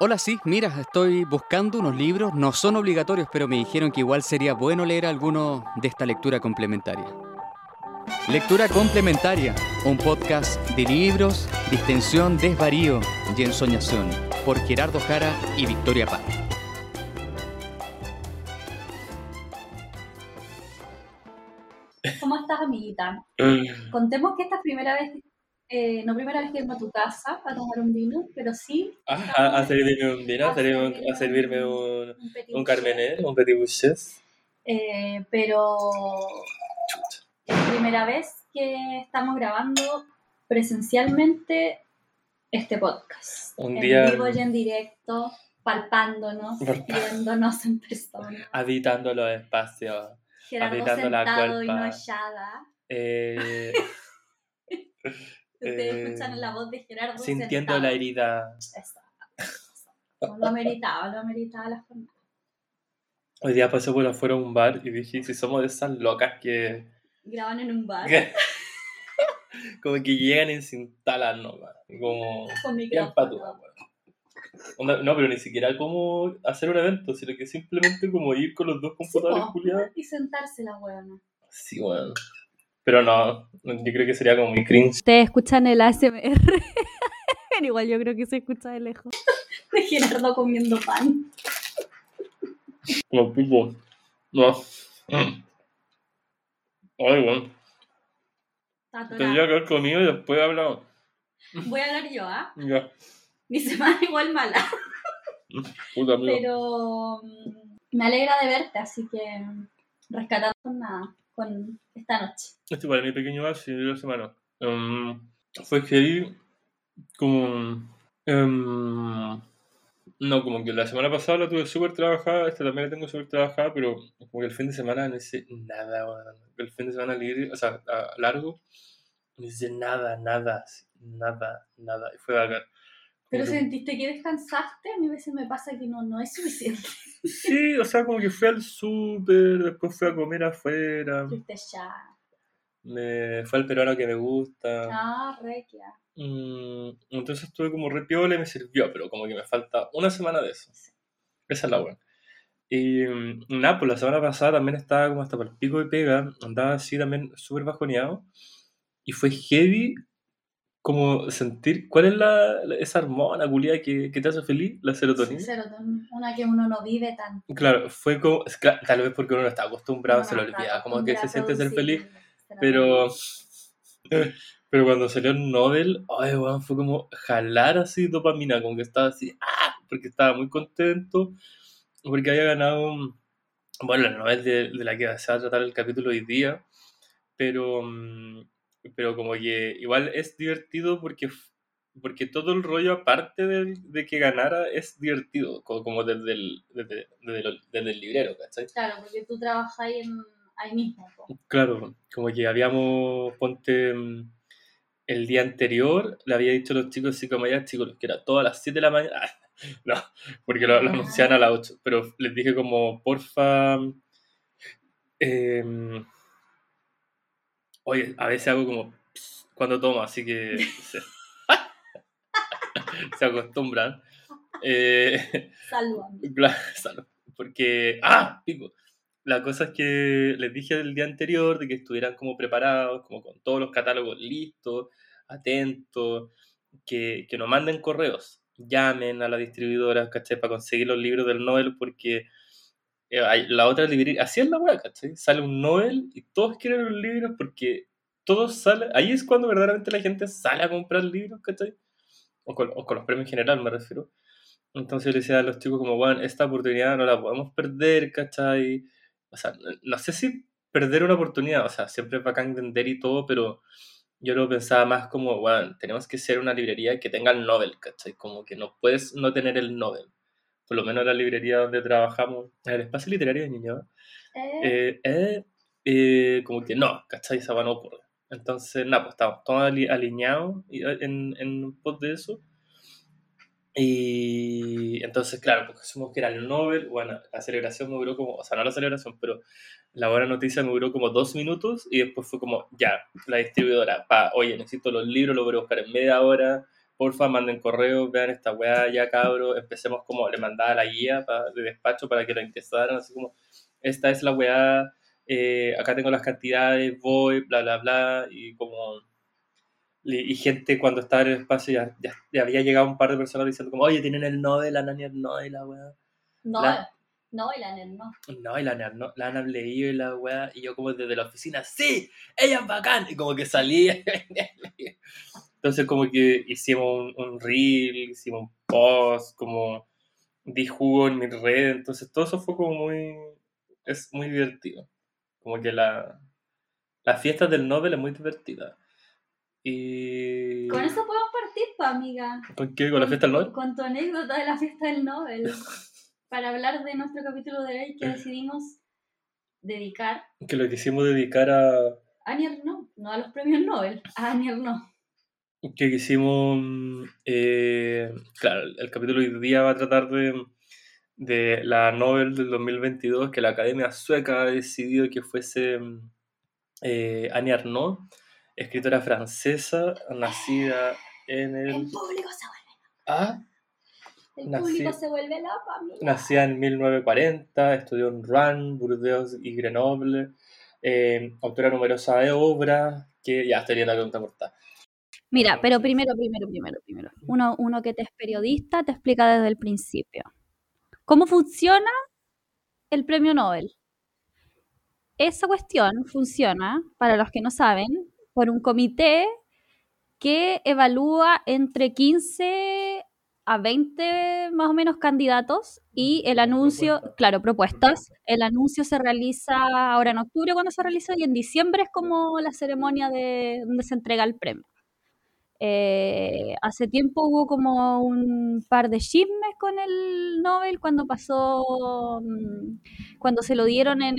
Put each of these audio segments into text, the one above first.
Hola, sí, mira, estoy buscando unos libros, no son obligatorios, pero me dijeron que igual sería bueno leer alguno de esta lectura complementaria. Lectura complementaria, un podcast de libros, distensión, desvarío y ensoñación, por Gerardo Jara y Victoria Paz. ¿Cómo estás, amiguita? Contemos que esta es primera vez, eh, no primera vez que vengo a tu casa a tomar un vino, pero sí. Ah, a, a servirme un vino, a, servirme, a servirme un- un, petit un boucher. carmener, un petit bouches. Eh, pero es primera vez que estamos grabando presencialmente este podcast. Un en día- vivo y en directo, palpándonos, viéndonos en persona. Habitando los espacios. Gerardo Habitando la sentado y no cuerpa. hallada. eh, Ustedes Eh, escuchan la voz de Gerardo sintiendo sentado. la herida. Eso, lo meritaba, lo meritaba la jornada. Hoy día pasé por afuera a un bar y dije, si somos de esas locas que... Graban en un bar como que llegan y se instalan nomás. Como... con micrófono. weón. Onda- No, pero ni siquiera como hacer un evento, sino que simplemente como ir con los dos computadores po. culiados. y sentarse la huevona. Sí, bueno. Pero no, yo creo que sería como muy cringe. Ustedes escuchan el ASMR. Pero igual yo creo que se escucha de lejos. De Gerardo comiendo pan. No. Mm. Ay, bueno. Tendría que haber comido y después hablado. Voy a hablar yo, ¿ah? Ya. Mi semana igual mala. Puta. Pero mm, me alegra de verte, así que rescatando con nada, con esta noche. Este igual mi pequeño así de la semana. Em, fue que ahí, como. em, no, como que la semana pasada la tuve súper trabajada, esta también la tengo súper trabajada, pero como que el fin de semana no hice nada, weón. El fin de semana libre, o sea, a- largo, no hice nada, nada, nada, nada. Y fue bacán. Pero que- sentiste que descansaste, a mí a veces me pasa que no, no es suficiente. Sí, o sea, como que fui al súper, después fui a comer afuera, Fuiste ya. me fue al peruano que me gusta. Ah, requia. Mm, entonces estuve como re piola y me sirvió, pero como que me falta una semana de eso. Esa es la buena. Y mm, nada, pues la semana pasada también estaba como hasta por el pico de pega, andaba así también súper bajoneado. Y fue heavy como sentir cuál es la, la- esa hormona culiada que, que te hace feliz, la serotonina. Serotonina, una que uno no vive tanto. Claro, fue como, que tal vez porque uno no está acostumbrado, Uno se lo olvida, como que se siente ser feliz, pero, pero cuando salió el Nobel, ay, weón, fue como jalar así dopamina, como que estaba así, ¡ah! porque estaba muy contento, porque había ganado, bueno, el Nobel de, de la que se va a tratar el capítulo hoy día, pero, mm, pero como que igual es divertido porque, porque todo el rollo aparte del- de que ganara es divertido, como, como desde, el, desde, desde el librero, ¿cachai? Claro, porque tú trabajas ahí, en, ahí mismo. Claro, como que habíamos, ponte, mm, el día anterior, le había dicho a los chicos, así como ya, chicos, que era todas las 7 de la mañana, no, porque lo, lo anunciaban a las 8, pero les dije como, porfa, em, oye, a veces hago como, cuando tomo, así que se, se acostumbran. Eh, salud. Porque, ah, pico. La cosa es que les dije el día anterior de que estuvieran como preparados, como con todos los catálogos listos, atentos, que, que nos manden correos, llamen a la distribuidora, ¿cachai? Para conseguir los libros del Nobel, porque la otra librería, así es la weá, ¿cachai? Sale un Nobel y todos quieren los libros porque todos salen, ahí es cuando verdaderamente la gente sale a comprar libros, ¿cachai? O con, o con los premios en general, me refiero. Entonces yo le decía a los chicos como, bueno, esta oportunidad no la podemos perder, ¿cachai? O sea, no, sé si perder una oportunidad, o sea, siempre es bacán vender y todo, pero yo lo pensaba más como, bueno, tenemos que ser una librería que tenga el Nobel, ¿cachai? Como que no puedes no tener el Nobel. Por lo menos la librería donde trabajamos, el espacio literario de Ñuñoa, Eh, eh, eh, como que no, ¿cachai? Esa va no ocurre. Entonces, nada, pues estamos todos ali- alineados en, en pos de eso. Y entonces, claro, porque supimos que era el Nobel, bueno, la celebración me duró como, o sea, no la celebración, pero la buena noticia me duró como dos minutos y después fue como, ya, la distribuidora, pa, oye, necesito los libros, los voy a buscar en media hora, porfa, manden correo, vean esta weá ya, cabro, empecemos como, le mandaba la guía de despacho para que lo ingresaran, así como, esta es la weá, eh, acá tengo las cantidades, voy, bla, bla, bla, y como... Y, gente cuando estaba en el espacio ya, ya, había llegado un par de personas diciendo como, oye, tienen el Nobel, la Nania el Nobel, la weá. No, no, y la NER no. No, y la NER no, la han leído y la weá, y yo como desde la oficina, sí, ella es bacán, y como que salía. Entonces como que hicimos un, reel, hicimos un post, como di jugo en mi red, entonces todo eso fue como muy, es muy divertido. Como que la, la fiesta del Nobel es muy divertida. Y... Con eso podemos partir, pa, amiga. ¿Con qué? ¿Con la fiesta del Nobel? Con tu anécdota de la fiesta del Nobel. para hablar de nuestro capítulo de hoy que decidimos dedicar. Que lo quisimos dedicar a... A no, no a los premios Nobel, a Anier no. Que quisimos, eh, claro, el capítulo de hoy día va a tratar de, de la Nobel del 2022 que la Academia Sueca ha decidido que fuese eh, Annie Arnaud, escritora francesa, nacida en el... El público se vuelve. ¿Ah? El público se vuelve loco, Nacida en 1940, estudió en Rouen, Burdeos y Grenoble. Eh, autora numerosa de obras, que ya estoy viendo la pregunta corta. Mira, pero primero, primero, primero, primero. Uno, uno que te es periodista te explica desde el principio. ¿Cómo funciona el premio Nobel? Esa cuestión funciona, para los que no saben, por un comité que evalúa entre 15 a 20 más o menos candidatos y el anuncio, claro, propuestas. El anuncio se realiza ahora en octubre cuando se realiza y en diciembre es como la ceremonia de donde se entrega el premio. Eh, hace tiempo hubo como un par de chismes con el Nobel cuando pasó, mm, cuando se lo dieron en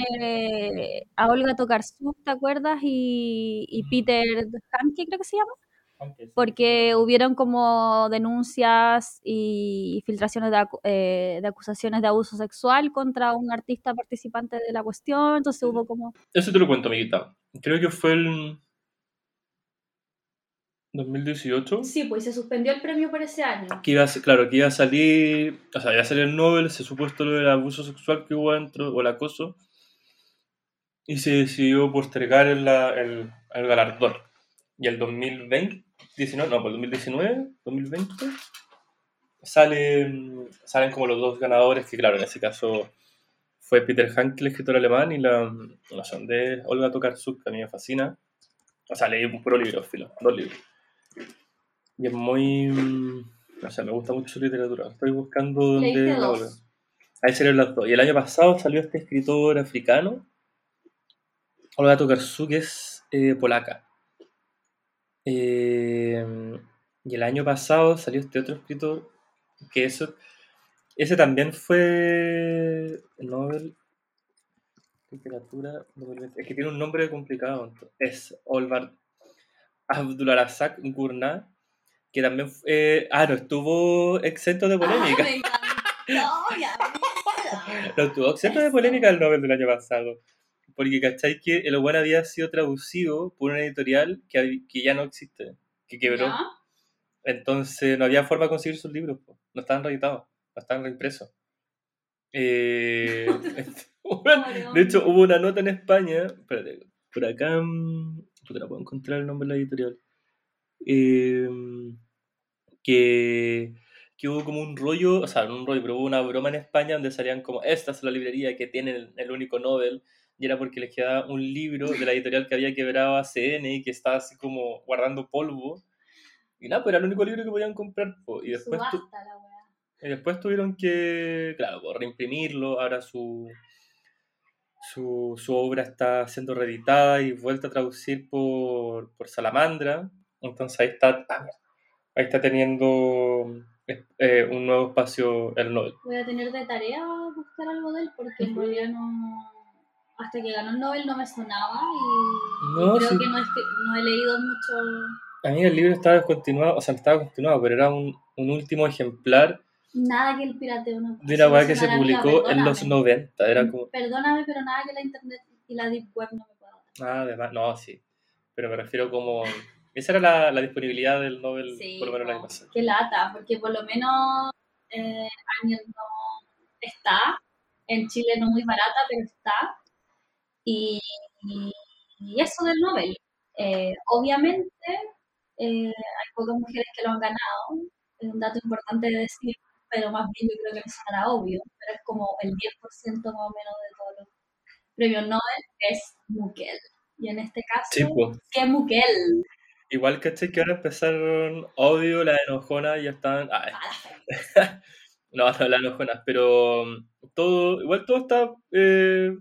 a Olga Tokarczuk, ¿te acuerdas? Y, y Peter Hanke, creo que se llama porque hubieron como denuncias y filtraciones eh, de, acusaciones de abuso sexual contra un artista participante de la cuestión, entonces hubo como... Eso te lo cuento, amiguita. Creo que fue el 2018. Sí, pues se suspendió el premio por ese año. Que iba claro, que iba a salir, o sea, iba a salir el Nobel, se supuesto lo del abuso sexual que hubo dentro, o el acoso, y se decidió postergar el, el, el galardón. Y el 2020 19, no, por 2019, 2020, salen, salen como los dos ganadores, que claro, en ese caso fue Peter Hanke, el escritor alemán, y la, la son de Olga Tokarczuk, que a mí me fascina. O sea, leí un puro libro, filo, dos libros. Y es muy... O sea, me gusta mucho su literatura. Estoy buscando dónde... Ahí salieron las dos. Y el año pasado salió este escritor africano, Olga Tokarczuk, que es eh, polaca. Eh, y el año pasado salió este otro escritor, que eso, ese también fue Nobel Literatura Es que tiene un nombre complicado. Es Olvar Abdularazak Gurnah, que también fue, ah, no estuvo exento de polémica. no estuvo exento de polémica el Nobel del año pasado. Porque, ¿cachai? Que el buen había sido traducido por una editorial que, que ya no existe, que quebró. Entonces no había forma de conseguir sus libros, no estaban reeditados, no estaban reimpresos. Eh, de hecho, hubo una nota en España, espérate, por acá, mm, porque no puedo encontrar el nombre de la editorial, eh, que, que hubo como un rollo, o sea, no un rollo, pero hubo una broma en España donde salían como, esta es la librería que tiene el, el único Nobel, y era porque les quedaba un libro de la editorial que había quebrado a CN y que estaba así como guardando polvo. Y nada, pues era el único libro que podían comprar. Y, después y después tuvieron que, claro, pues, reimprimirlo. Ahora su, su, su, obra está siendo reeditada y vuelta a traducir por, por Salamandra. Entonces ahí está, ahí está teniendo eh, un nuevo espacio el Nobel. Voy a tener de tarea buscar algo de él porque en realidad no hasta que ganó el Nobel no me sonaba y, creo que, no, es que no he leído mucho. A mí el libro estaba descontinuado, o sea, estaba continuado, pero era un, un último ejemplar. Nada que el pirateo no De una weá que se publicó en los 90. Era como... Perdóname, pero nada que la internet y la deep web no me pueda dar. Ah, además, no, sí. Pero me refiero como Esa era la, la disponibilidad del Nobel, Sí, por lo menos año po. pasado. Qué lata, porque por lo menos eh, Ángel no está. En Chile no muy barata, pero está. Y, y- y eso del Nobel. Eh, obviamente, eh, hay pocas mujeres que lo han ganado. Es un dato importante de decir, pero más bien yo creo que les sonará obvio. Pero es como el 10% más o menos de todos los premios Nobel es Mukel. Y en este caso, Sí, pues. ¿qué Mukel? Igual que que ahora empezaron, obvio, las enojonas ya están. ah, Ah, la fe. no, no las enojonas, pero mm, todo, igual todo está eh,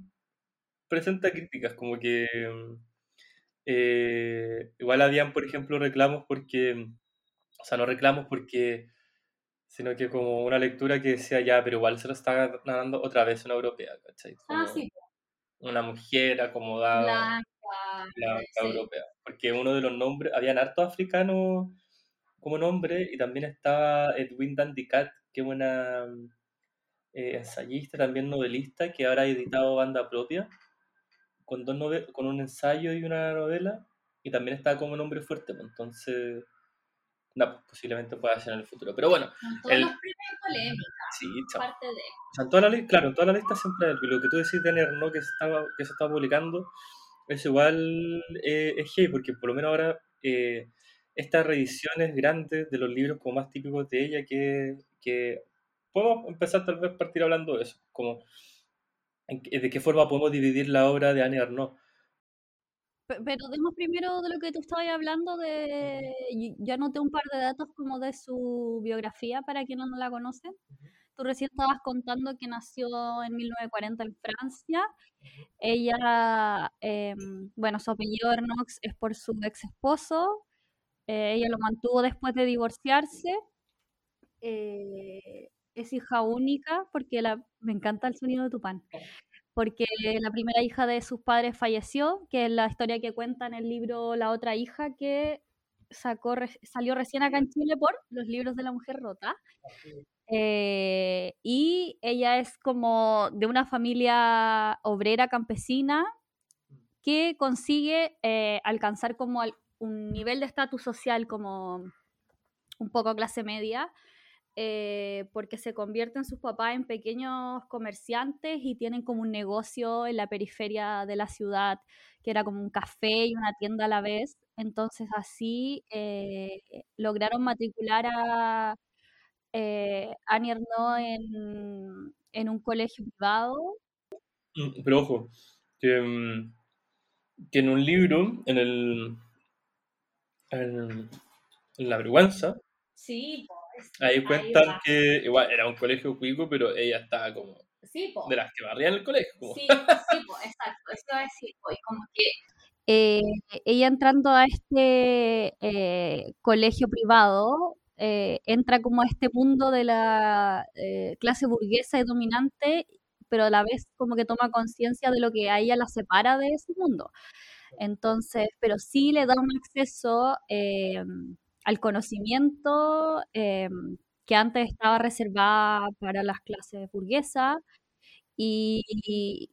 presente a críticas, como que eh, igual habían, por ejemplo, reclamos porque, o sea, no reclamos porque, sino que como una lectura que decía ya, pero igual se lo está ganando otra vez una europea, ¿cachai? Ah, sí, Una mujer acomodada. blanca. la, la sí. europea. Porque uno de los nombres, habían hartos africanos como nombre, y también estaba Edwin Dandicat, que es una eh, ensayista, también novelista, que ahora ha editado banda propia, con, dos nove- con un ensayo y una novela, y también está como nombre fuerte, pues, entonces, no, pues, posiblemente pueda ser en el futuro. Pero bueno, todos El- polémicos, sí, parte de. O sea, en toda la claro, en toda la lista siempre. Lo que tú decís de Nerno que se estaba, que se estaba publicando, es igual eh, es heavy, porque por lo menos ahora eh, estas reediciones grandes de los libros como más típicos de ella, que, que podemos empezar tal vez a partir hablando de eso, como de qué forma podemos dividir la obra de Anne Arnaud. Pe- Pero demos primero de lo que tú estabas hablando de... Yo anoté un par de datos como de su biografía para quienes no la conocen. Tú recién estabas contando que nació en 1940 en Francia. Ella, em, bueno, su apellido Ernox es por su ex esposo. Eh, ella lo mantuvo después de divorciarse. Eh, es hija única porque la, me encanta el sonido de tu pan porque la primera hija de sus padres falleció, que es la historia que cuenta en el libro La otra hija, que sacó, salió recién acá en Chile por los libros de la mujer rota. Eh, y ella es como de una familia obrera campesina que consigue eh, alcanzar como al- un nivel de estatus social como un poco clase media, eh, porque se convierten sus papás en pequeños comerciantes y tienen como un negocio en la periferia de la ciudad, que era como un café y una tienda a la vez. Entonces así eh, lograron matricular a eh, Annie Ernaux en, en un colegio privado. Mm, Pero ojo, que, mm, que en un libro, en el en, en La Vergüenza, Sí, ahí cuentan que igual era un colegio cuico, pero ella estaba como Sí, de las que barrían el colegio. como- Sí, sí, po, exacto, eso iba a decir, po, y como que eh, ella entrando a este eh, colegio privado, eh, entra como a este mundo de la clase burguesa y dominante, pero a la vez como que toma conciencia de lo que a ella la separa de ese mundo. Entonces, pero sí le da un acceso al conocimiento eh, que antes estaba reservada para las clases burguesas y,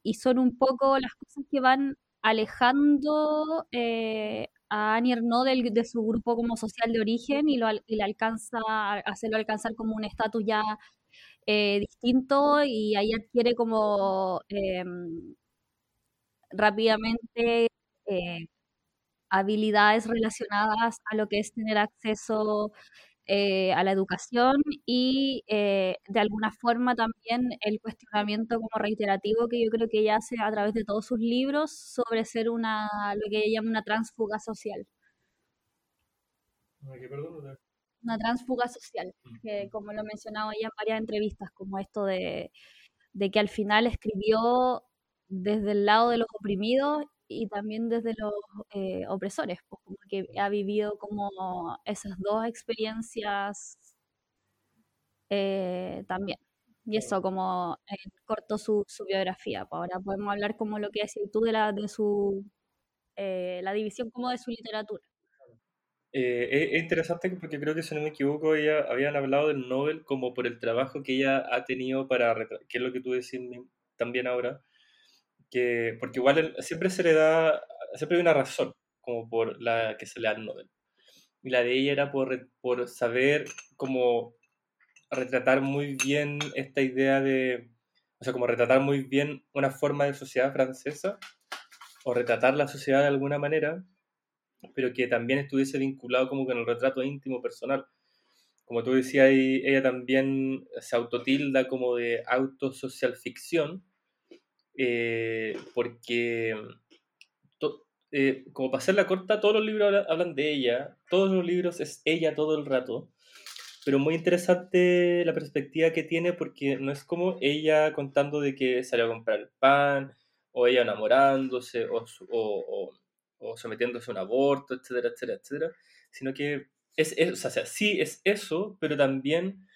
y- son un poco las cosas que van alejando eh, a Annie Ernaux del- de su grupo como social de origen y, lo, y alcanza, hacerlo alcanzar como un estatus ya eh, distinto y ahí adquiere como em, rápidamente eh, habilidades relacionadas a lo que es tener acceso eh, a la educación y eh, de alguna forma también el cuestionamiento como reiterativo que yo creo que ella hace a través de todos sus libros sobre ser una, lo que ella llama una transfuga social. Una transfuga social, que como lo he mencionado ella en varias entrevistas, como esto de, de que al final escribió desde el lado de los oprimidos y también desde los eh, opresores, pues como que ha vivido como esas dos experiencias eh, también. Y eso como en corto su, su biografía. Pues ahora podemos hablar como lo que decís tú de la de su eh, la división como de su literatura. Eh, es, es interesante porque creo que, si no me equivoco, ella habían hablado del Nobel como por el trabajo que ella ha tenido para, que es lo que tú decís también ahora, que, porque igual el- siempre se le da, siempre hay una razón como por la que se le da el Nobel. y la de ella era por, por saber cómo retratar muy bien esta idea de, o sea, como retratar muy bien una forma de sociedad francesa, o retratar la sociedad de alguna manera, pero que también estuviese vinculado como con el retrato íntimo personal. Como tú decías, ella también se autotilda como de autosocial ficción, eh, porque, eh, como para hacerla corta, todos los libros hablan de ella, todos los libros es ella todo el rato, pero muy interesante la perspectiva que tiene porque no es como ella contando de que salió a comprar el pan, o ella enamorándose, o, o, o, sometiéndose a un aborto, etcétera, etcétera, etcétera, sino que es, es, o sea, sí es eso, pero también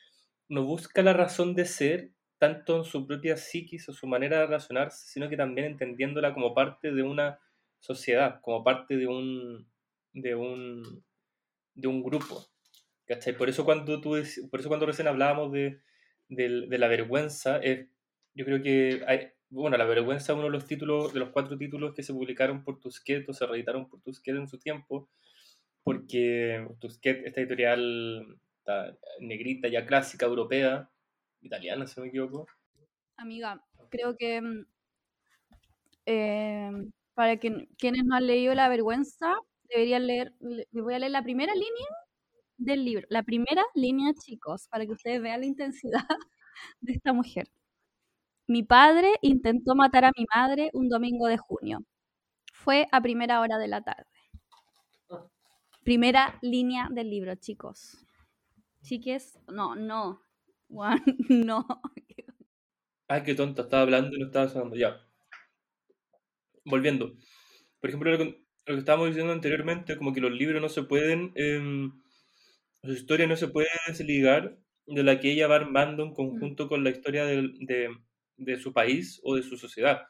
no busca la razón de ser tanto en su propia psiquis o su manera de relacionarse, sino que también entendiéndola como parte de una sociedad, como parte de un, de un, de un grupo. ¿Cachai? Por eso cuando, tú, por eso cuando recién hablábamos de, de, la vergüenza, es, yo creo que hay, bueno, la vergüenza es uno de los títulos, de los cuatro títulos que se publicaron por Tusquet o se reeditaron por Tusquet en su tiempo, porque Tusquet, esta editorial negrita ya clásica, europea, italiana, si no me equivoco. Amiga, creo que mm, em, para que, quienes no han leído La Vergüenza, deberían leer, les voy a leer la primera línea del libro, la primera línea, chicos, para que ustedes vean la intensidad de esta mujer. Mi padre intentó matar a mi madre un domingo de junio. Fue a primera hora de la tarde. Primera línea del libro, chicos. Chiques, no, no. Juan, no. Ay, qué tonta, estaba hablando y no estaba sonando. Ya. Volviendo. Por ejemplo, lo que, estábamos diciendo anteriormente, como que los libros no se pueden. Eh, su historia no se puede desligar de la que ella va armando en conjunto con la historia de, de, su país o de su sociedad.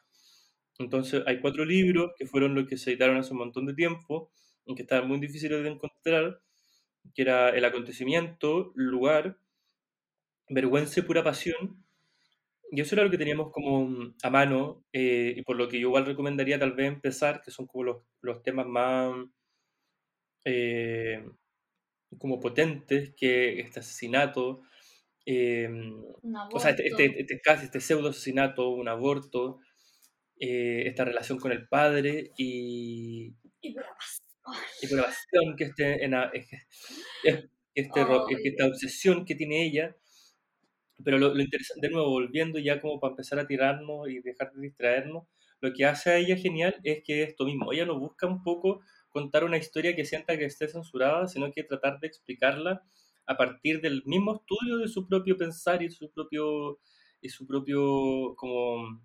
Entonces, hay cuatro libros que fueron los que se editaron hace un montón de tiempo, que estaban muy difíciles de encontrar, que era El acontecimiento, Lugar, Vergüenza y Pura Pasión. Y eso era lo que teníamos como a mano, eh, y por lo que yo igual recomendaría tal vez empezar, que son como los, los temas más... Eh, como potentes que este asesinato, em, o sea, este, este, este, casi este pseudo asesinato, un aborto, eh, esta relación con el padre y, y pasión que este, en, este, esta obsesión que tiene ella. Pero lo, lo, interesante, de nuevo, volviendo ya como para empezar a tirarnos y dejar de distraernos, lo que hace a ella genial es que esto mismo, ella nos busca un poco contar una historia que sienta que esté censurada, sino que tratar de explicarla a partir del mismo estudio de su propio pensar y su propio, y su propio como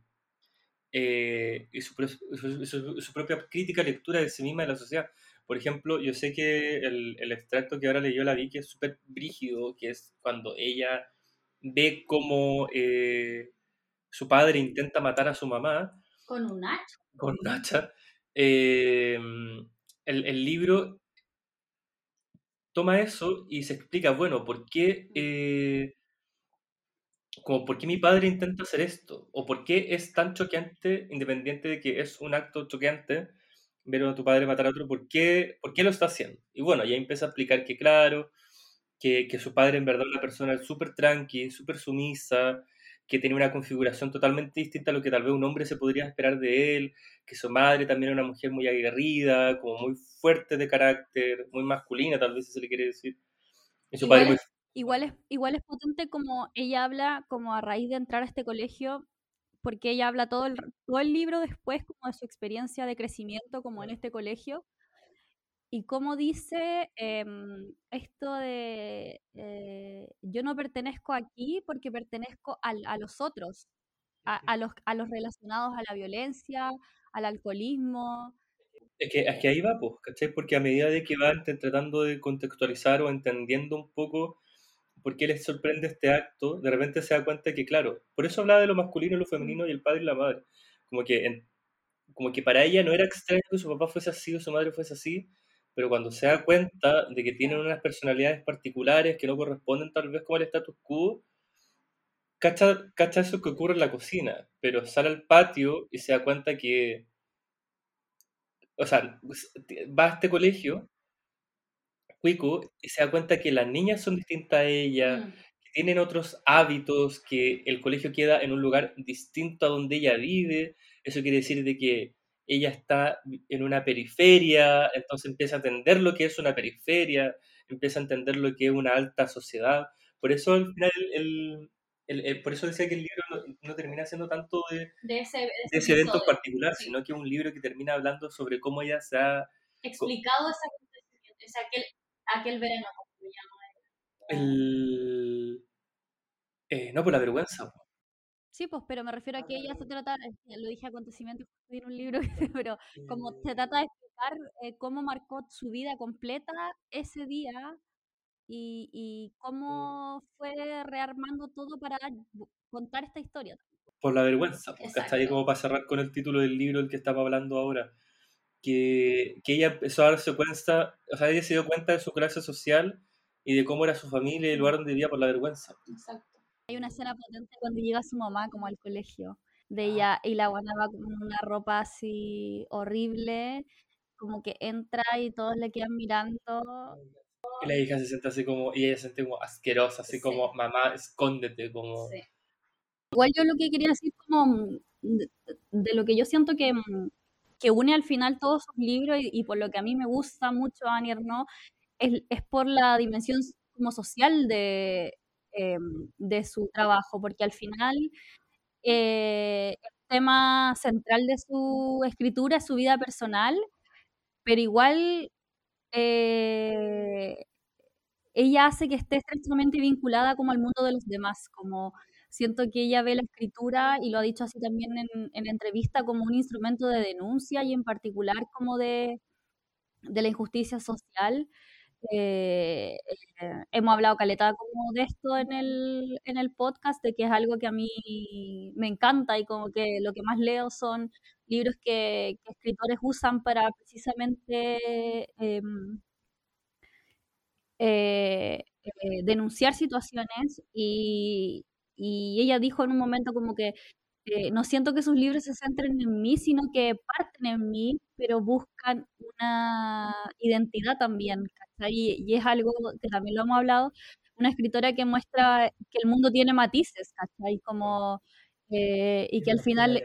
eh, y su, su, propia crítica lectura de sí misma de la sociedad. Por ejemplo, yo sé que el, el extracto que ahora leyó la vi que es súper brígido, que es cuando ella ve cómo eh, su padre intenta matar a su mamá. Con un hacha. Con un hacha. Eh, el, libro toma eso y se explica, bueno, ¿por qué, eh, como, ¿por qué mi padre intenta hacer esto? ¿O por qué es tan choqueante, independiente de que es un acto choqueante, ver a tu padre matar a otro, ¿por qué, por qué lo está haciendo? Y bueno, ya empieza a explicar que, claro, que, que su padre en verdad es una persona súper tranqui, súper sumisa, que tenía una configuración totalmente distinta a lo que tal vez un hombre se podría esperar de él, que su madre también era una mujer muy aguerrida, como muy fuerte de carácter, muy masculina tal vez se le quiere decir. igual, es, igual es potente como ella habla como a raíz de entrar a este colegio, porque ella habla todo el, todo el libro después como de su experiencia de crecimiento como en este colegio y cómo dice em, esto de eh, yo no pertenezco aquí porque pertenezco a los otros, a, los, a los relacionados a la violencia, al alcoholismo. Es que, es que ahí va, pues, ¿cachai? Porque a medida de que va tratando de contextualizar o entendiendo un poco por qué les sorprende este acto, de repente se da cuenta que, claro, por eso hablaba de lo masculino, lo femenino y el padre y la madre. Como que, como que para ella no era extraño que su papá fuese así o su madre fuese así, pero cuando se da cuenta de que tienen unas personalidades particulares que no corresponden tal vez como al status quo, cacha, cacha eso que ocurre en la cocina, pero sale al patio y se da cuenta que, o sea, va a este colegio cuico y se da cuenta que las niñas son distintas a ella, Mm. que tienen otros hábitos, que el colegio queda en un lugar distinto a donde ella vive. Eso quiere decir de que ella está en una periferia, entonces empieza a entender lo que es una periferia, empieza a entender lo que es una alta sociedad. Por eso al final el, el- el- el- por eso decía que el libro no, no termina siendo tanto de, De ese, de de ese evento en particular, Sí. sino que es un libro que termina hablando sobre cómo ella se ha Explicado ese acontecimiento, aquel, aquel verano, como se llama. el eh, no por la vergüenza. Sí, pues, pero me refiero a que ella se trata, eh, lo dije acontecimiento, en un libro, pero como se trata de explicar eh, cómo marcó su vida completa ese día y, y cómo fue rearmando todo para contar esta historia. por la vergüenza, pues, ¿cachai? Exacto. Como para cerrar con el título del libro del que estamos hablando ahora, que, que ella empezó a darse cuenta, o sea, ella se dio cuenta de su clase social y de cómo era su familia y el lugar donde vivía por la vergüenza. Exacto. Hay una escena potente cuando llega su mamá como al colegio de Ah. ella y la guana va con una ropa así horrible, como que entra y todos le quedan mirando. Y la hija se siente así como, y ella se siente como asquerosa, así Sí. como, mamá, escóndete, como... Igual yo lo que quería decir como mm, de, de lo que yo siento que, mm, que une al final todos sus libros y, y por lo que a mí me gusta mucho Annie Ernaux es, es por la dimensión como social de, em, de su trabajo, porque al final eh, el tema central de su escritura es su vida personal, pero igual eh, ella hace que esté estrechamente vinculada como al mundo de los demás, como siento que ella ve la escritura, y lo ha dicho así también en, en entrevista, como un instrumento de denuncia y en particular como de, de la injusticia social. Eh, eh, hemos hablado caleta como de esto en el, en el podcast, de que es algo que a mí me encanta y como que lo que más leo son libros que, escritores usan para precisamente em, eh, denunciar situaciones y, y ella dijo en un momento como que no siento que sus libros se centren en mí, sino que parten en mí, pero buscan una identidad también. Y, y es algo que también lo hemos hablado, una escritora que muestra que el mundo tiene matices, ¿cachai? Como, eh, y que al final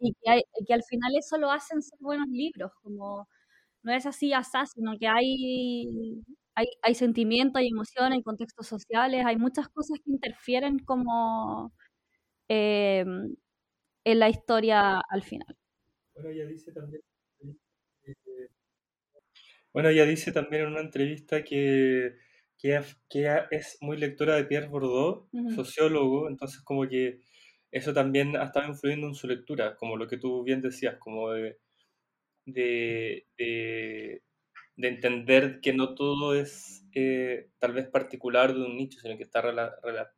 y que, hay- que al final eso lo hacen ser buenos libros, como no es así asá, sino que hay, hay, hay sentimientos, hay emociones, hay contextos sociales, hay muchas cosas que interfieren como eh, en la historia al final. Bueno, ella dice también... Bueno, ella dice también en una entrevista que, que, ella, que ella es muy lectora de Pierre Bourdieu, Ujú. sociólogo, entonces como que eso también ha estado influyendo en su lectura, como lo que tú bien decías, como de, de, de- de entender que no todo es eh, tal vez particular de un nicho, sino que está rela- rela-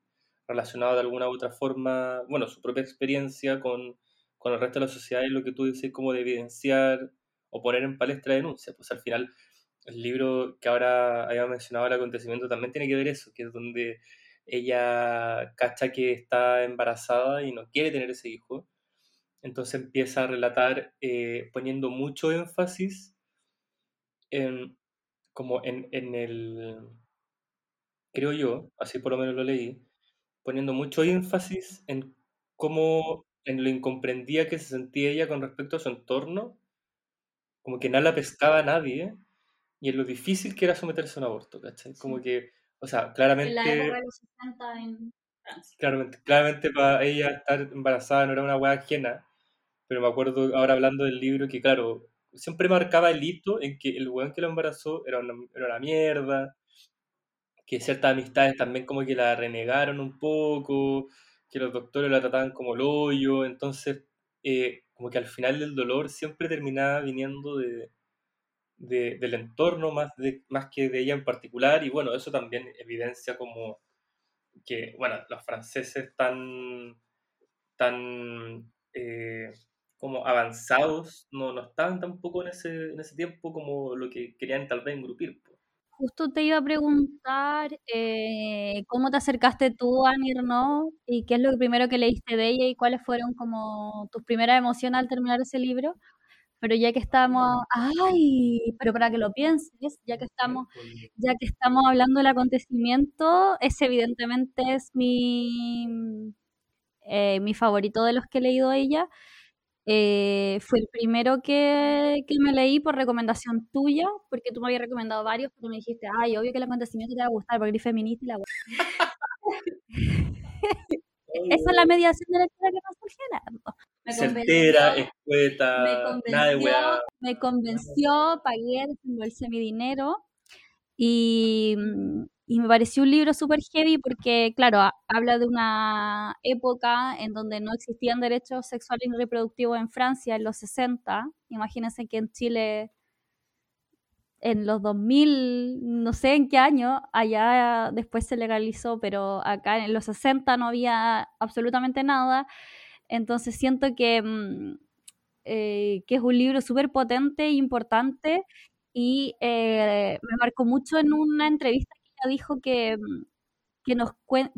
relacionado de alguna u otra forma, bueno, su propia experiencia con, con el resto de la sociedad y lo que tú dices como de evidenciar o poner en palestra denuncia. Pues al final el libro que ahora habíamos mencionado, el acontecimiento, también tiene que ver eso, que es donde ella cacha que está embarazada y no quiere tener ese hijo. Entonces empieza a relatar eh, poniendo mucho énfasis en, como en, en el, creo yo, así por lo menos lo leí, poniendo mucho énfasis en cómo, en lo incomprendida que se sentía ella con respecto a su entorno, como que no la pescaba a nadie, y en lo difícil que era someterse a un aborto, ¿cachai? Como Sí. que, o sea, En la claramente, época de los 60 en Francia. claramente, claramente para ella estar embarazada no era una hueá ajena, pero me acuerdo ahora hablando del libro que, claro, siempre marcaba el hito en que el weón que lo embarazó era una, era una mierda, que ciertas amistades también como que la renegaron un poco, que los doctores la trataban como el hoyo, entonces eh, como que al final del dolor siempre terminaba viniendo de- del entorno más, de, más que de ella en particular, y bueno, eso también evidencia como que, bueno, los franceses tan, tan eh, como avanzados no, no estaban tampoco en ese, en ese tiempo como lo que querían tal vez engrupir. Justo te iba a preguntar eh, cómo te acercaste tú a Ernaux y qué es lo primero que leíste de ella y cuáles fueron como tus primeras emociones al terminar ese libro. Pero ya que estamos, ay, pero para que lo pienses, ya que estamos, ya que estamos hablando del acontecimiento, ese evidentemente es mi, eh, mi favorito de los que he leído ella. Eh, fue el primero que, que, me leí por recomendación tuya, porque tú me habías recomendado varios, pero me dijiste, ay, obvio que el acontecimiento te va a gustar porque eres feminista y la Esa es la mediación de lectura que nos está Me Certera, escueta, me convenció, nada de Me convenció, pagué, desembolsé mi dinero y, y me pareció un libro súper heavy porque, claro, habla de una época en donde no existían derechos sexuales y reproductivos en Francia en los 60. Imagínense que en Chile en los 2000, no sé en qué año, allá después se legalizó, pero acá en los 60 no había absolutamente nada. Entonces siento que, mm, eh, que es un libro súper potente e importante y eh, me marcó mucho en una entrevista dijo que, mm, que, nos,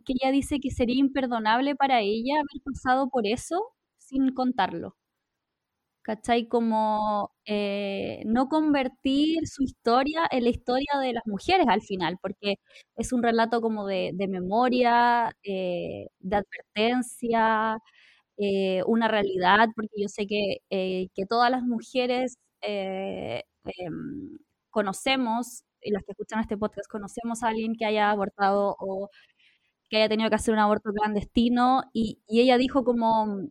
que ella dice que sería imperdonable para ella haber pasado por eso sin contarlo. ¿cachai? Como eh, no convertir su historia en la historia de las mujeres al final, porque es un relato como de, memoria, eh, de advertencia, eh, una realidad, porque yo sé que, que todas las mujeres em, conocemos, y las que escuchan este podcast, conocemos a alguien que haya abortado o que haya tenido que hacer un aborto clandestino, y, y ella dijo como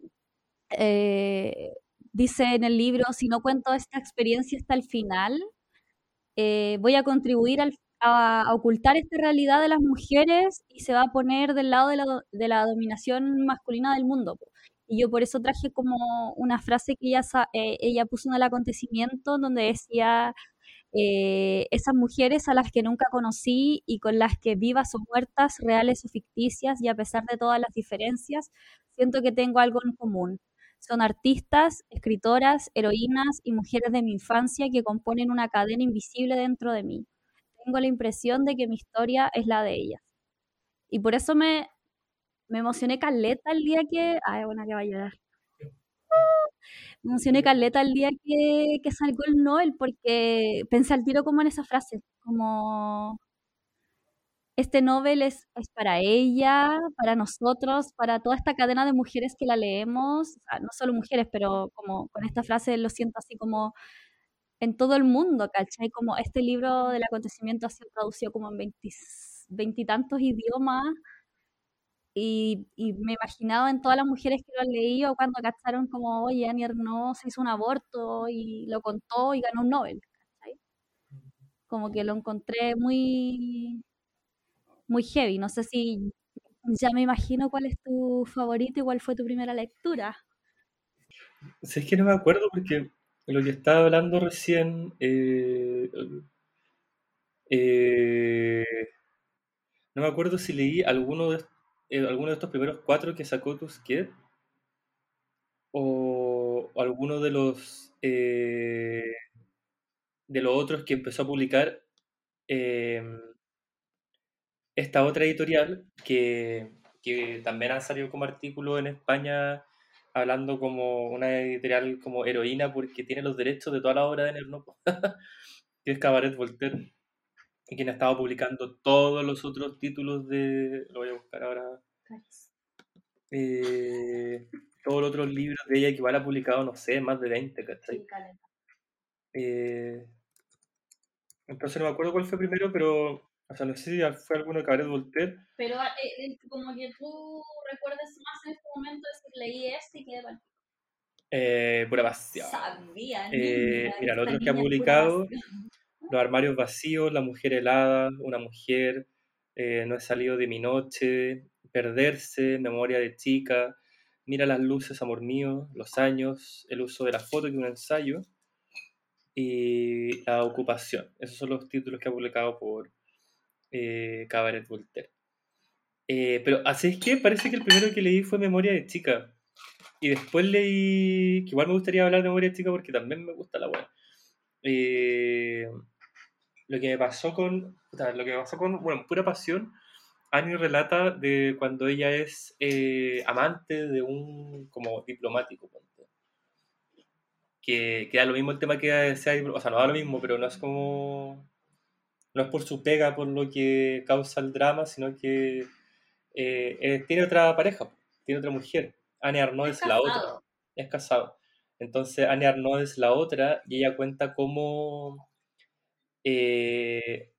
dice en el libro, si no cuento esta experiencia hasta el final, eh, voy a contribuir a, ocultar esta realidad de las mujeres y se va a poner del lado de la, dominación masculina del mundo. Y yo por eso traje como una frase que ella, eh, ella puso en el acontecimiento donde decía, eh, esas mujeres a las que nunca conocí y con las que vivas o muertas, reales o ficticias, y a pesar de todas las diferencias, siento que tengo algo en común. Son artistas, escritoras, heroínas y mujeres de mi infancia que componen una cadena invisible dentro de mí. Tengo la impresión de que mi historia es la de ellas. Y por eso me, me emocioné caleta el día que... Ay, bueno, que va a llorar. Me emocioné caleta el día que, que el Noel porque pensé al tiro como en esa frase, como este novel es, para ella, para nosotros, para toda esta cadena de mujeres que la leemos, no solo mujeres, pero como con esta frase lo siento así como en todo el mundo, ¿cachai? Como este libro del acontecimiento ha sido traducido como en veintitantos idiomas y, me imaginaba en todas las mujeres que lo han leído cuando cacharon como, oye, Annie no se hizo un aborto y lo contó y ganó un Nobel, ¿cachai? Como que lo encontré muy muy heavy. No sé si ya me imagino cuál es tu favorito y cuál fue tu primera lectura. Si es que no me acuerdo porque lo que estaba hablando recién, eh, eh, no me acuerdo si leí alguno de, eh, alguno de estos primeros cuatro que sacó Tusquet o, o alguno de los de los otros que empezó a publicar esta otra editorial que, que también ha salido como artículo en España hablando como una editorial como heroína porque tiene los derechos de toda la obra de Nerno, que es Cabaret Voltaire, y quien ha estado publicando todos los otros títulos de... Lo voy a buscar ahora. Eh, todos los otros libros de ella que igual ha publicado, no sé, más de 20, ¿cachai? Eh, entonces no me acuerdo cuál fue primero, pero o sea, no sé si fue alguno de Cabaret Voltaire. Pero eh, eh, como que tú recuerdas más en este momento decir leí este y quedé mal. Eh, pura. Sabía, eh, Mira, lo otro que ha publicado, Los armarios vacíos, La mujer helada, Una mujer, eh, No he salido de mi noche, Perderse, Memoria de chica, Mira las luces, amor mío, Los años, El uso de la foto y un ensayo, y La ocupación. Esos son los títulos que ha publicado por, eh, Cabaret Voltaire. Eh, pero así es que parece que el primero que leí fue Memoria de Chica. Y después leí, que igual me gustaría hablar de Memoria de Chica porque también me gusta la buena. Lo que me pasó con, lo que pasó con, bueno, pura pasión, Annie relata de cuando ella es amante de un como diplomático. que, que da lo mismo el tema que sea, o sea, no da lo mismo, pero no es como, no es por su pega por lo que causa el drama, sino que eh, eh, tiene otra pareja, tiene otra mujer. Anne Arnaud es, la otra, es casado. Entonces Anne Arnaud es la otra y ella cuenta cómo... Eh,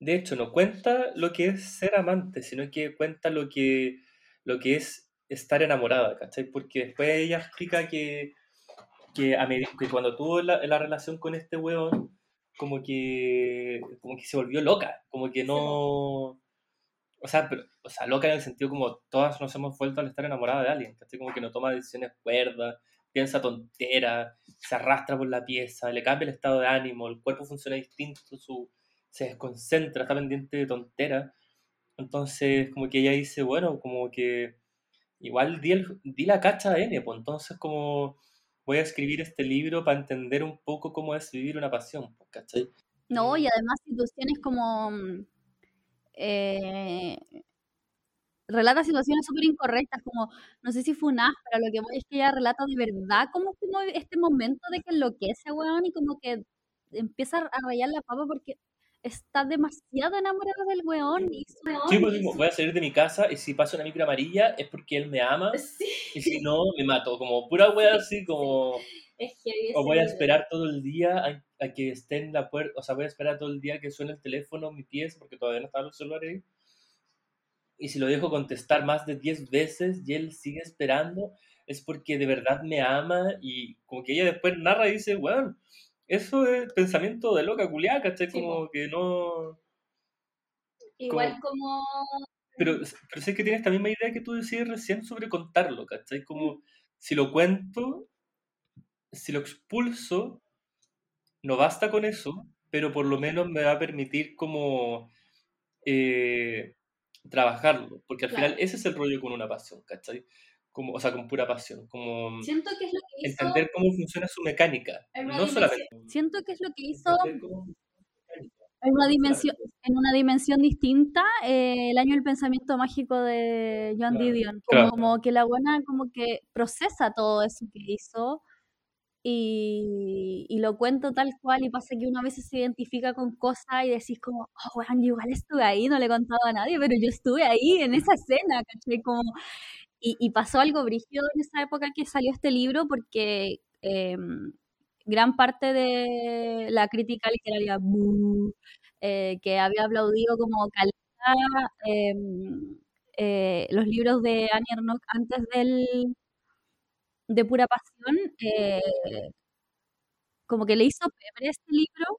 de hecho, no cuenta lo que es ser amante, sino que cuenta lo que, lo que es estar enamorada, ¿cachai? Porque después ella explica que, que, a que cuando tuvo la, la, relación con este weón, como que, como que se volvió loca, como que no... O sea, pero, o sea, loca en el sentido como todas nos hemos vuelto al estar enamoradas de alguien, ¿cachai? Como que no toma decisiones cuerdas, piensa tontera, se arrastra por la pieza, le cambia el estado de ánimo, el cuerpo funciona distinto, su, se desconcentra, está pendiente de tontera. Entonces, como que ella dice, bueno, como que igual di, di la cacha a N, pues entonces como voy a escribir este libro para entender un poco cómo es vivir una pasión, pues, ¿cachai? No, y además situaciones como... Mm, eh, relata situaciones súper incorrectas, como, no sé si fue un pero lo que voy es que ella relata de verdad como, como este momento de que enloquece, weón, y como que empieza a rayar la papa porque está demasiado enamorada del weón. Y sí, pues voy a salir de mi casa y si pasa una micro amarilla es porque él me ama y si no, me mato. Como pura wea así, como... o voy a esperar todo el día a, que esté en la puerta, o sea, voy a esperar todo el día que suene el teléfono, mi pies, porque todavía no están los celulares y si lo dejo contestar más de 10 veces y él sigue esperando, es porque de verdad me ama y como que ella después narra y dice, bueno, eso es pensamiento de loca culiada, ¿cachai? Como que no... Igual como... Pero, pero sé que tienes esta misma idea que tú decías recién sobre contarlo, ¿cachai? Como si lo cuento, si lo expulso, no basta con eso, pero por lo menos me va a permitir como... Eh, trabajarlo, porque al final ese es el rollo con una pasión, ¿cachai? Como, o sea, con pura pasión, como Siento que es lo que hizo... entender cómo funciona su mecánica, no solamente... Siento que es lo que hizo en una dimensión, en una dimensión distinta eh, el año del pensamiento mágico de John Didion, como, que la buena como que procesa todo eso que hizo y, lo cuento tal cual y pasa que uno a veces se identifica con cosas y decís como, oh, bueno, igual estuve ahí, no le he contado a nadie, pero yo estuve ahí en esa escena, ¿caché? Como, y, pasó algo brígido en esa época que salió este libro porque em, gran parte de la crítica literaria eh, que había aplaudido como calidad em, eh, los libros de Annie Ernaux antes del de pura pasión, eh, como que le hizo pebre este libro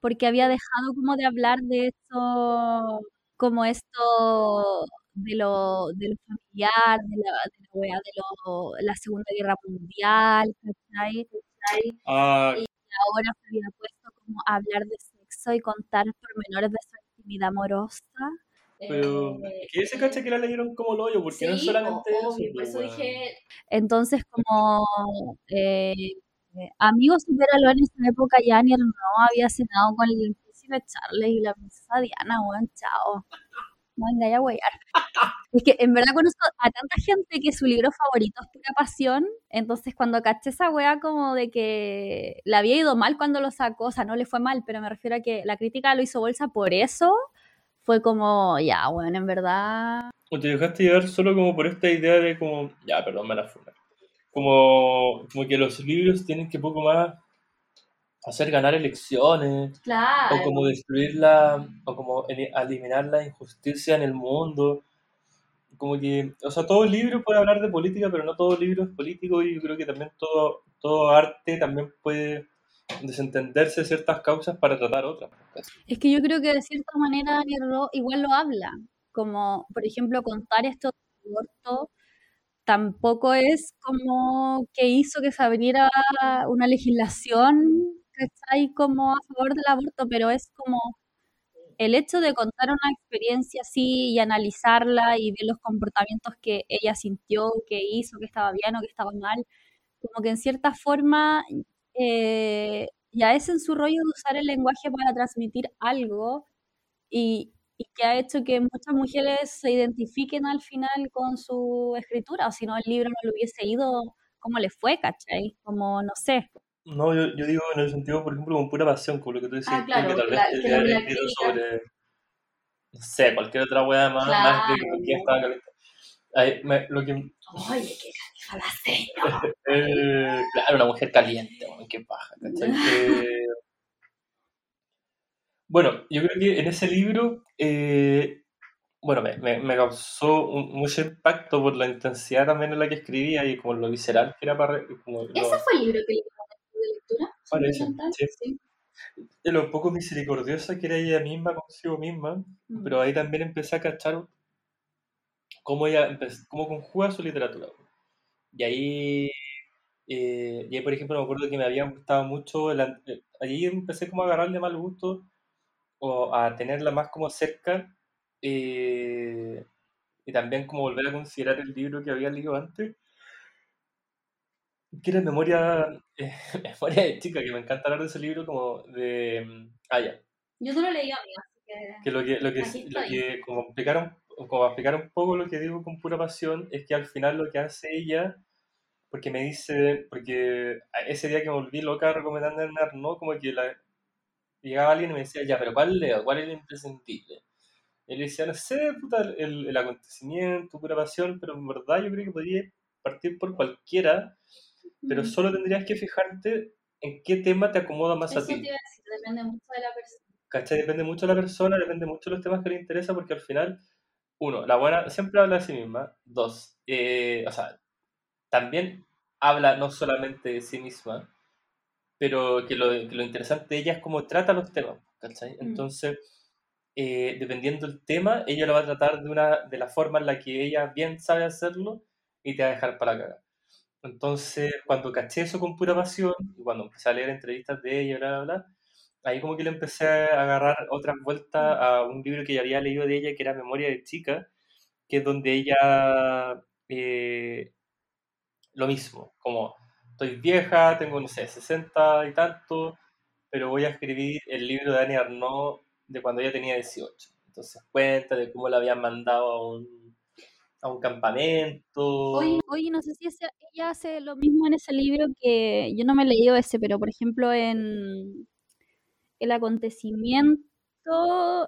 porque había dejado como de hablar de eso, como esto de lo, de lo familiar, de la, de la, de lo, la Segunda Guerra Mundial, ¿cachai? Ah. Y ahora se había puesto como a hablar de sexo y contar pormenores de su intimidad amorosa. Pero eh, que se cacha que la leyeron como lo hoyo, porque no es solamente eso. Por pues, eso dije... Entonces, como eh, amigos supéralo en esa época, ya ni no había cenado con el príncipe Charles y la princesa Diana, weón, chao. Venga, ya voy Es que en verdad conozco a tanta gente que su libro favorito es Pura Pasión. Entonces, cuando caché esa wea, como de que le había ido mal cuando lo sacó, o sea, no le fue mal, pero me refiero a que la crítica lo hizo bolsa por eso fue como, ya, bueno, en verdad... O te dejaste llevar solo como por esta idea de como, ya, perdón, me la funa. Como, como que los libros tienen que poco más hacer ganar elecciones. Claro. O como destruir la, o como eliminar la injusticia en el mundo. Como que, o sea, todo libro puede hablar de política, pero no todo libro es político y yo creo que también todo, todo arte también puede desentenderse ciertas causas para tratar otras. Es que yo creo que de cierta manera igual lo habla, como por ejemplo contar esto del aborto tampoco es como que hizo que se abriera una legislación que está ahí como a favor del aborto, pero es como el hecho de contar una experiencia así y analizarla y ver los comportamientos que ella sintió, que hizo, que estaba bien o que estaba mal, como que en cierta forma eh, ya es en su rollo de usar el lenguaje para transmitir algo y, que ha hecho que muchas mujeres se identifiquen al final con su escritura, o si no el libro no lo hubiese ido cómo le fue, ¿cachai? Como, no sé. No, yo, yo digo en el sentido, por ejemplo, con pura pasión, como lo que tú decías, Ah, claro, que tal vez te que la escrito sobre, no sé, cualquier otra weá más, más de Claro. que quién estaba caliente. Ahí, me- lo que, Oye, qué la señora. eh, claro, una mujer caliente, weón, qué paja, ¿cachai? Que- Bueno, yo creo que en ese libro, eh, bueno, me, me, me causó un- mucho impacto por la intensidad también en la que escribía y como lo visceral que era para... Como lo- ¿Ese fue el libro que leímos de lectura? ¿Fundamental? sí. Sí. de lo poco misericordiosa que era ella misma consigo misma, Mm. pero ahí también empecé a cachar cómo ella cómo conjuga su literatura. Y ahí, eh, y ahí, por ejemplo, me acuerdo que me había gustado mucho, el eh, ahí empecé como a agarrarle mal gusto o a tenerla más como cerca eh, y también como volver a considerar el libro que había leído antes, que era Memoria, Memoria de Chica, que me encanta hablar de ese libro como de... mm, Ah, ya, Yo no lo leí, amiga, así que... que lo que, lo que, lo que como explicar un, como explicar un poco lo que digo con pura pasión es que al final lo que hace ella porque me dice porque a- ese día que me volví loca recomendando el Arnaud como que la, llegaba alguien y me decía ya pero ¿cuál leo? ¿cuál es el imprescindible? y le decía no sé puta el, el acontecimiento pura pasión pero en verdad yo creo que podría partir por cualquiera pero solo tendrías que fijarte en qué tema te acomoda más a Eso ti te iba a decir, depende mucho de la persona. ¿Cachai? Depende mucho de la persona, depende mucho de los temas que le interesa, porque al final, uno, la buena siempre habla de sí misma. Dos, eh, o sea, también habla no solamente de sí misma, pero que lo, que lo interesante de ella es cómo trata los temas, ¿cachai? Mm. Entonces, eh, dependiendo del tema, ella lo va a tratar de, una, de la forma en la que ella bien sabe hacerlo y te va a dejar para la caga. Entonces, cuando caché eso con pura pasión, y cuando empecé a leer entrevistas de ella, bla, bla, bla, ahí como que le empecé a agarrar otras vueltas a un libro que ya había leído de ella, que era Memoria de Chica, que es donde ella, eh, lo mismo, como estoy vieja, tengo, no sé, 60 y tanto, pero voy a escribir el libro de Annie Arnaud de cuando ella tenía 18. Entonces cuenta de cómo la habían mandado a un, a un campamento. Oye, oye, no sé si ella hace lo mismo en ese libro que yo no me he leído ese, pero por ejemplo en El acontecimiento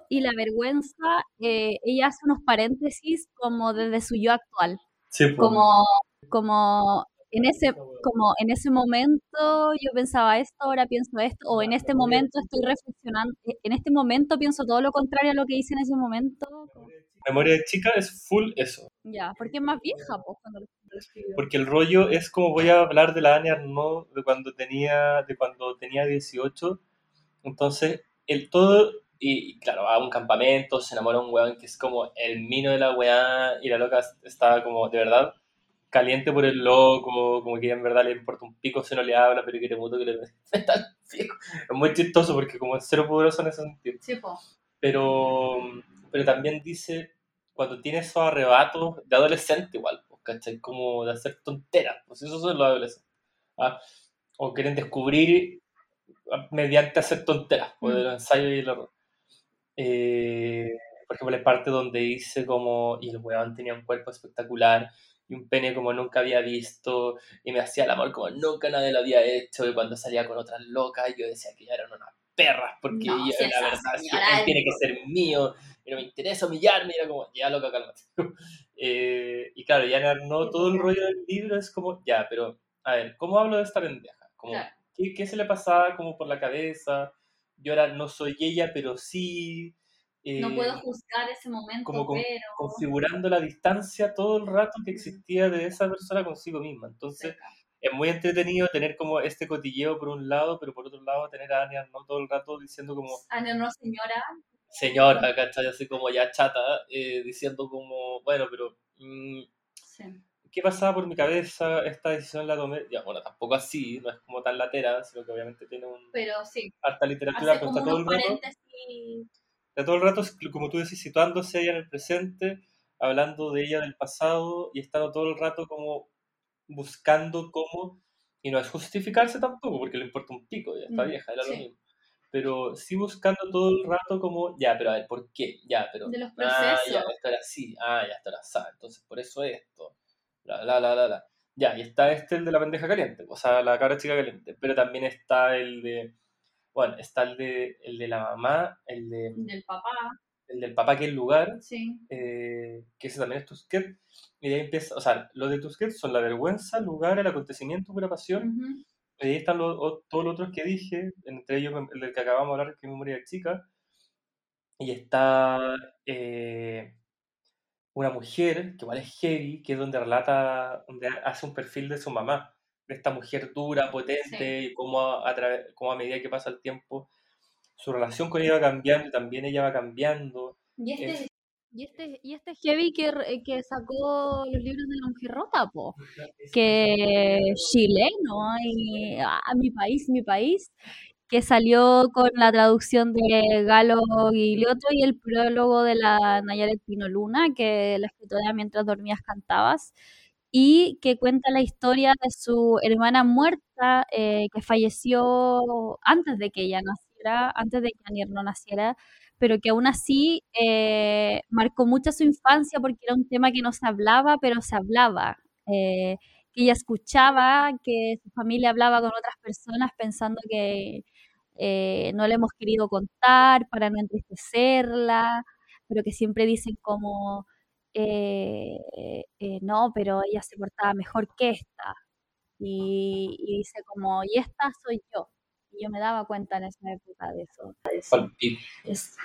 y la vergüenza, eh, ella hace unos paréntesis como desde su yo actual, Sí, pues. como, como en ese, como en ese momento yo pensaba esto, ahora pienso esto, o en este momento estoy reflexionando, eh, en este momento pienso todo lo contrario a lo que hice en ese momento. Memoria de Chica es full eso. Ya, porque es más vieja, pues, cuando lo. Porque el rollo es como voy a hablar de la Annie Arnaud de cuando tenía, de cuando tenía 18. Entonces, el todo, y, y claro, va a un campamento, se enamora un weón que es como el mino de la weá, y la loca está como, de verdad, caliente por el loco, como que en verdad le importa un pico si no le habla, pero quiere mucho que le está. Es muy chistoso porque como es cero poderoso en ese sentido Sí, po. pero, pero también dice, cuando tiene esos arrebatos de adolescente igual, ¿cachai? Como de hacer tonteras, pues eso son los adolescentes. ¿ah? O quieren descubrir mediante hacer tonteras, pues, Mm. el ensayo y el error. Eh, por ejemplo, la parte donde dice como, y el weón tenía un cuerpo espectacular, y un pene como nunca había visto, y me hacía el amor como nunca nadie lo había hecho, y cuando salía con otras locas, yo decía que ya eran unas perras, porque No, ella- si la verdad es que él tiene que ser mío, y no me interesa humillarme, y era como, ya loca, cálmate. Eh, y claro, ya no todo el rollo del libro es como, ya, pero, a ver, ¿cómo hablo de esta pendeja? Como, Claro. ¿Qué, qué se le pasaba como por la cabeza? Yo ahora no soy ella, pero sí. No eh, puedo juzgar ese momento, como con- pero... configurando la distancia todo el rato que existía de esa persona consigo misma. Entonces, es muy entretenido tener como este cotilleo por un lado, pero por otro lado tener a Anya no todo el rato diciendo como Ah, no, no, señora. señora, ¿cachai? Así como ya chata, eh, diciendo como, bueno, pero mm. ¿Qué pasaba por mi cabeza? Esta decisión la tomé, ya, bueno, tampoco así, no es como tan latera, sino que obviamente tiene un Pero sí, harta literatura, pero está todo el rato paréntesis. está todo el rato, como tú decís, situándose ella en el presente, hablando de ella del pasado y estando todo el rato como buscando cómo, y no es justificarse tampoco, porque le importa un pico, ya está Mm, vieja, era lo sí. mismo. Pero sí buscando todo el rato como, ya, pero a ver, ¿por qué? Ya, pero... De los Ah, ya, procesos. esto era así, ah, ya, esto era así, entonces por eso esto, bla, bla, bla, bla, bla. Ya, y está este, el de la pendeja caliente, o sea, la cabra chica caliente, pero también está el de, bueno, está el de, el de la mamá, el de... Del papá. El del papá que es el lugar, Sí. eh, que ese también es Tusquet, y de ahí empieza, o sea, los de Tusquet son la vergüenza, el lugar, el acontecimiento, pura pasión, Ujú. y ahí están los, todos los otros que dije, entre ellos el del que acabamos de hablar, que es Memoria de Chica, y está eh, una mujer, que igual es heavy, que es donde relata, donde hace un perfil de su mamá, de esta mujer dura, potente, y cómo a, a cómo a medida que pasa el tiempo, su relación con ella va cambiando y también ella va cambiando. Y este, Es- y este, y este heavy que, que sacó los libros de la mujer rota, po. que chileno, y a mi país, mi país, que salió con la traducción de Galo Gigliotto y el prólogo de la Nayaret Pino Luna, que la escritora mientras dormías cantabas, y que cuenta la historia de su hermana muerta, eh, que falleció antes de que ella naciera, antes de que Anier no naciera, pero que aún así eh, marcó mucho su infancia porque era un tema que no se hablaba, pero se hablaba. Eh, que ella escuchaba, que su familia hablaba con otras personas pensando que eh, no le hemos querido contar para no entristecerla, pero que siempre dicen como, eh, eh, no, pero ella se portaba mejor que esta. Y, y dice como, y esta soy yo. Y yo me daba cuenta en esa época de eso. de eso. Es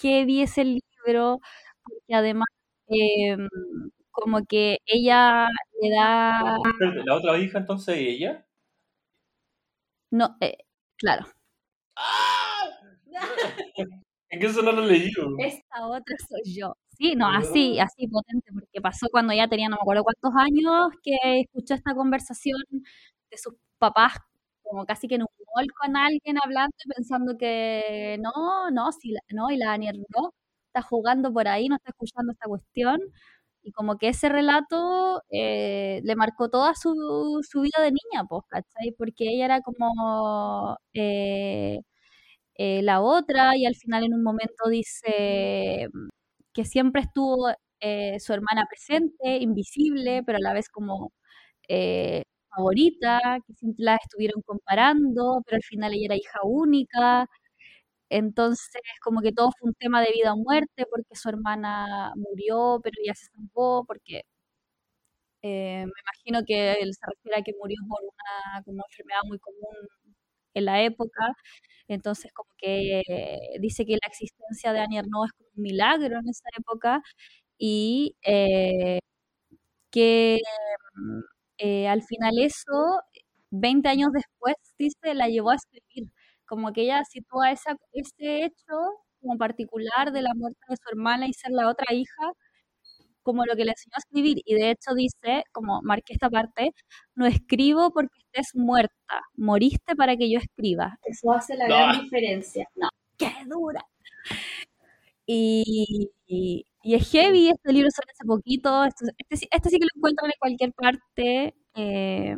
heavy ese libro, porque además em, como que ella le da... La otra hija entonces, ¿y ella? No, eh, claro. ¿En qué eso no lo he leído? Esta otra soy yo. Sí, no, así, así potente, porque pasó cuando ya tenía no me acuerdo cuántos años que escuchó esta conversación de sus papás como casi que en un mall con alguien hablando y pensando que no, no, sí, la- no, y la Daniel no, está jugando por ahí, no está escuchando esta cuestión. Y como que ese relato eh, le marcó toda su, su vida de niña, pues, ¿cachai? Porque ella era como eh, eh, la otra y al final en un momento dice que siempre estuvo su hermana presente, invisible, pero a la vez como favorita, que siempre la estuvieron comparando, pero al final ella era hija única. Entonces, como que todo fue un tema de vida o muerte, porque su hermana murió, pero ella se salvó, porque eh, me imagino que él se refiere a que murió por una como enfermedad muy común en la época. Entonces, como que dice que la existencia de Annie Ernaux es como un milagro en esa época y eh, que mm, eh, al final eso, 20 años después, dice, la llevó a escribir. Como que ella sitúa esa, ese hecho como particular de la muerte de su hermana y ser la otra hija como lo que le enseñó a escribir. Y de hecho dice, como marqué esta parte, no escribo porque estés muerta, moriste para que yo escriba. Eso hace la No. gran diferencia. No, qué dura. Y, y, y es heavy, este libro sale hace poquito, este, este, sí- este sí que lo encuentran en cualquier parte, eh,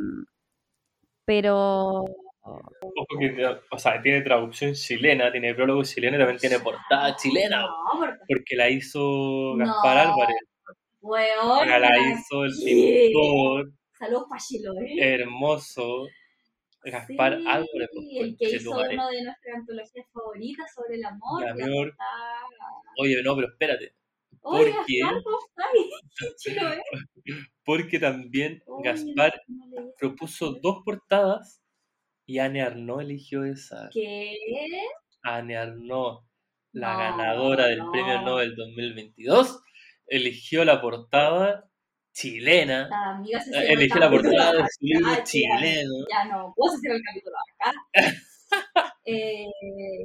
pero Ojo que, o sea, tiene traducción chilena, tiene prólogo chileno y también tiene portada chilena, no, porque, porque la hizo Gaspar No. Álvarez, weón, la, la hizo el pintor saludos para Chiloé. hermoso Gaspar Sí, Álvarez. pues, el que hizo conchetumare. una de nuestras antologías favoritas sobre el amor. El. Oye, no, pero espérate, Oye, porque, Gaspar. Chiloé. porque también Oye, Gaspar no propuso dos portadas y Anne Arnaud eligió esa. ¿Qué? Anne Arnaud, la No, ganadora del no. Premio Nobel 2022, eligió la portada chilena. La amiga se Eh, Eligió la portada de su libro ya, chileno. Ya no, vos hacer el capítulo acá. Eh,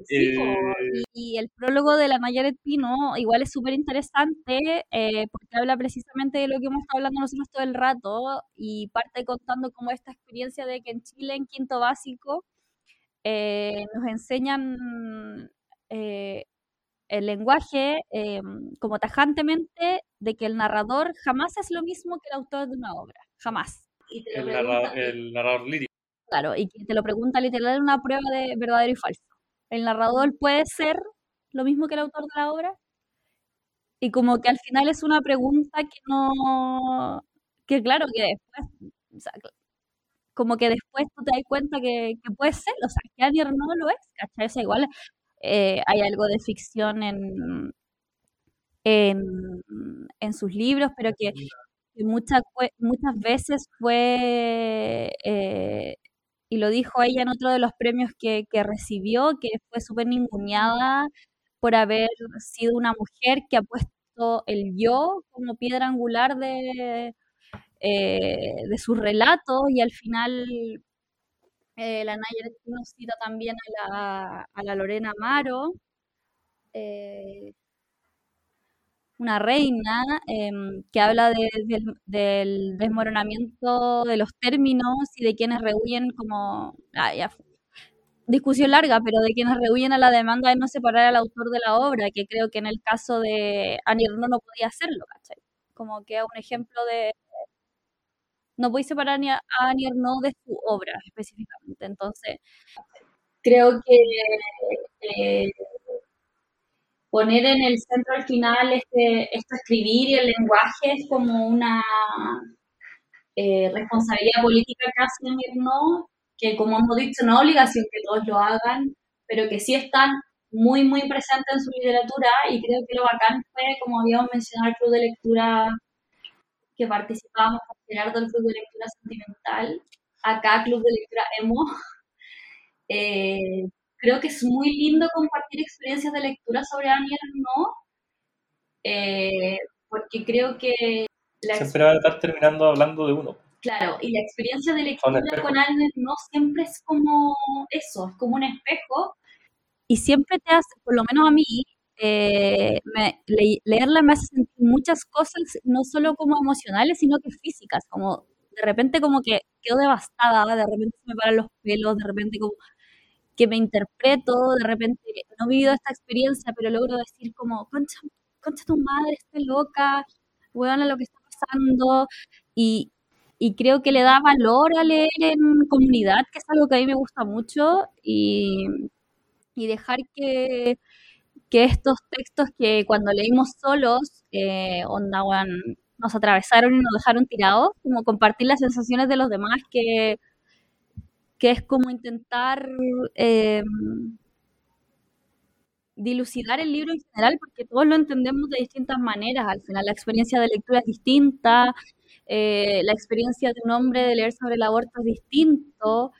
sí, Eh, y el prólogo de la Nayaret Pino igual es súper interesante eh, porque habla precisamente de lo que hemos estado hablando nosotros todo el rato y parte contando como esta experiencia de que en Chile en quinto básico eh, nos enseñan eh, el lenguaje eh, como tajantemente de que el narrador jamás es lo mismo que el autor de una obra, jamás. Y te lo el, pregunta- narra- el narrador lírico. Claro, y que te lo pregunta literal en una prueba de verdadero y falso. El narrador puede ser lo mismo que el autor de la obra. Y como que al final es una pregunta que no, que claro, que después como que después tú te das cuenta que, puede ser, o sea, que Annie no lo es, ¿cachai? O igual eh, hay algo de ficción en, en, en sus libros, pero que, muchas, muchas veces fue, eh, y lo dijo ella en otro de los premios que, que recibió, que fue súper ninguneada por haber sido una mujer que ha puesto el yo como piedra angular de, eh, de sus relatos y al final eh, la Naya nos cita también a la, a la Lorena Amaro, eh, una reina em, que habla del desmoronamiento de los términos y de quienes rehuyen como... Discusión larga, pero de quienes rehuyen a la demanda de no separar al autor de la obra, que creo que en el caso de Annie no podía hacerlo, ¿cachai? Como que un ejemplo de... No podéis separar a Annie de su obra específicamente. Entonces, creo que eh, poner en el centro al final este, escribir y el lenguaje es como una eh, responsabilidad política casi en que como hemos dicho no es obligación que todos lo hagan, pero que sí están muy, muy presentes en su literatura y creo que lo bacán fue, como habíamos mencionado, el club de lectura que participábamos con Gerardo, el club de lectura sentimental, acá club de lectura emo, eh, creo que es muy lindo compartir experiencias de lectura sobre Annie no eh, porque creo que... siempre va a estar terminando hablando de uno. Claro, y la experiencia de lectura con Annie no siempre es como eso, es como un espejo, y siempre te hace, por lo menos a mí, eh, leerla me hace sentir muchas cosas, no solo como emocionales, sino que físicas, como de repente como que quedo devastada, de repente se me paran los pelos, de repente como que me interpreto, de repente no he vivido esta experiencia, pero logro decir como, concha, concha tu madre, está loca, weón, a lo que está pasando, y, y creo que le da valor a leer en comunidad, que es algo que a mí me gusta mucho, y, y dejar que, que, estos textos que cuando leímos solos, eh, onda, nos atravesaron y nos dejaron tirados, como compartir las sensaciones de los demás que que es como intentar eh, dilucidar el libro en general, porque todos lo entendemos de distintas maneras. Al final, la experiencia de lectura es distinta, eh, la experiencia de un hombre de leer sobre el aborto es distinto,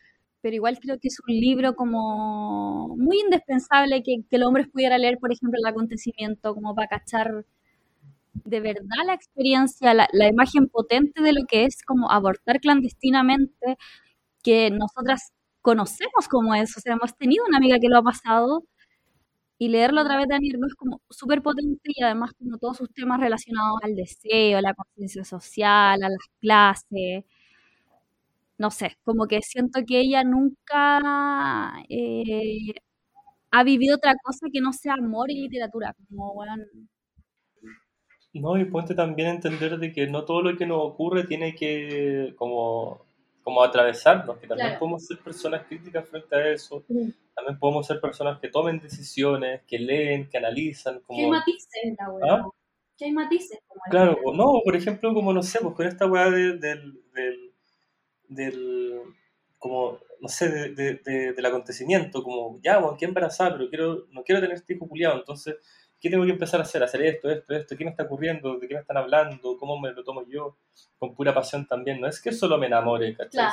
pero igual creo que es un libro como muy indispensable que, que el hombre pudiera leer, por ejemplo, el acontecimiento, como para cachar de verdad la experiencia, la, la imagen potente de lo que es como abortar clandestinamente que nosotras conocemos como es, o sea, hemos tenido una amiga que lo ha pasado y leerlo a través de Annie es como súper potente y además como todos sus temas relacionados al deseo, a la conciencia social, a las clases, no sé, como que siento que ella nunca eh, ha vivido otra cosa que no sea amor y literatura, como bueno, No, y ponte también entender de que no todo lo que nos ocurre tiene que como como atravesarnos, que también podemos ser personas críticas frente a eso, también podemos ser personas que tomen decisiones, que leen, que analizan. Como... ¿Qué matices, la ¿Ah? ¿Qué hay matices? claro, no, por ejemplo, como no sé, pues con esta weá del, del, como, no sé, de, del acontecimiento, como, ya, bueno, qué embarazada, pero quiero, no quiero tener este hijo culiado, entonces ¿qué tengo que empezar a hacer? Hacer esto, esto, esto, ¿qué me está ocurriendo? ¿De qué me están hablando? ¿Cómo me lo tomo yo? Con pura pasión también. No es que solo me enamore, ¿cachai?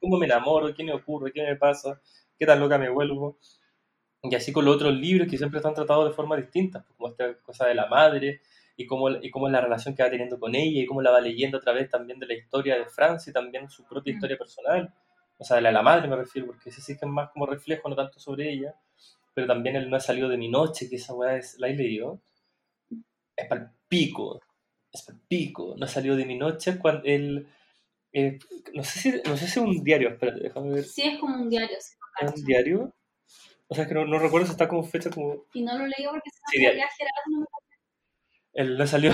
¿Cómo me enamoro? ¿Qué me ocurre? ¿Qué me pasa? ¿Qué tan loca me vuelvo? Y así con los otros libros que siempre están tratados de forma distinta, pues, como esta cosa de la madre, y cómo, y cómo es la relación que va teniendo con ella, y cómo la va leyendo a través también de la historia de Francia y también su propia mm. historia personal. O sea, de la, de la madre me refiero, porque ese sí que es más como reflejo, no tanto sobre ella pero también él no ha salido de mi noche, que esa weá es, la he leído. Es para el pico, es para el pico. No ha salido de mi noche cuando él. Eh, no, sé si, no sé si es un diario, espérate, déjame ver. Sí, es como un diario. Sí, ¿Es un diario? O sea, es que no, no, recuerdo si está como fecha como. Y no lo leí porque se me sí, Gerardo. Él no salió.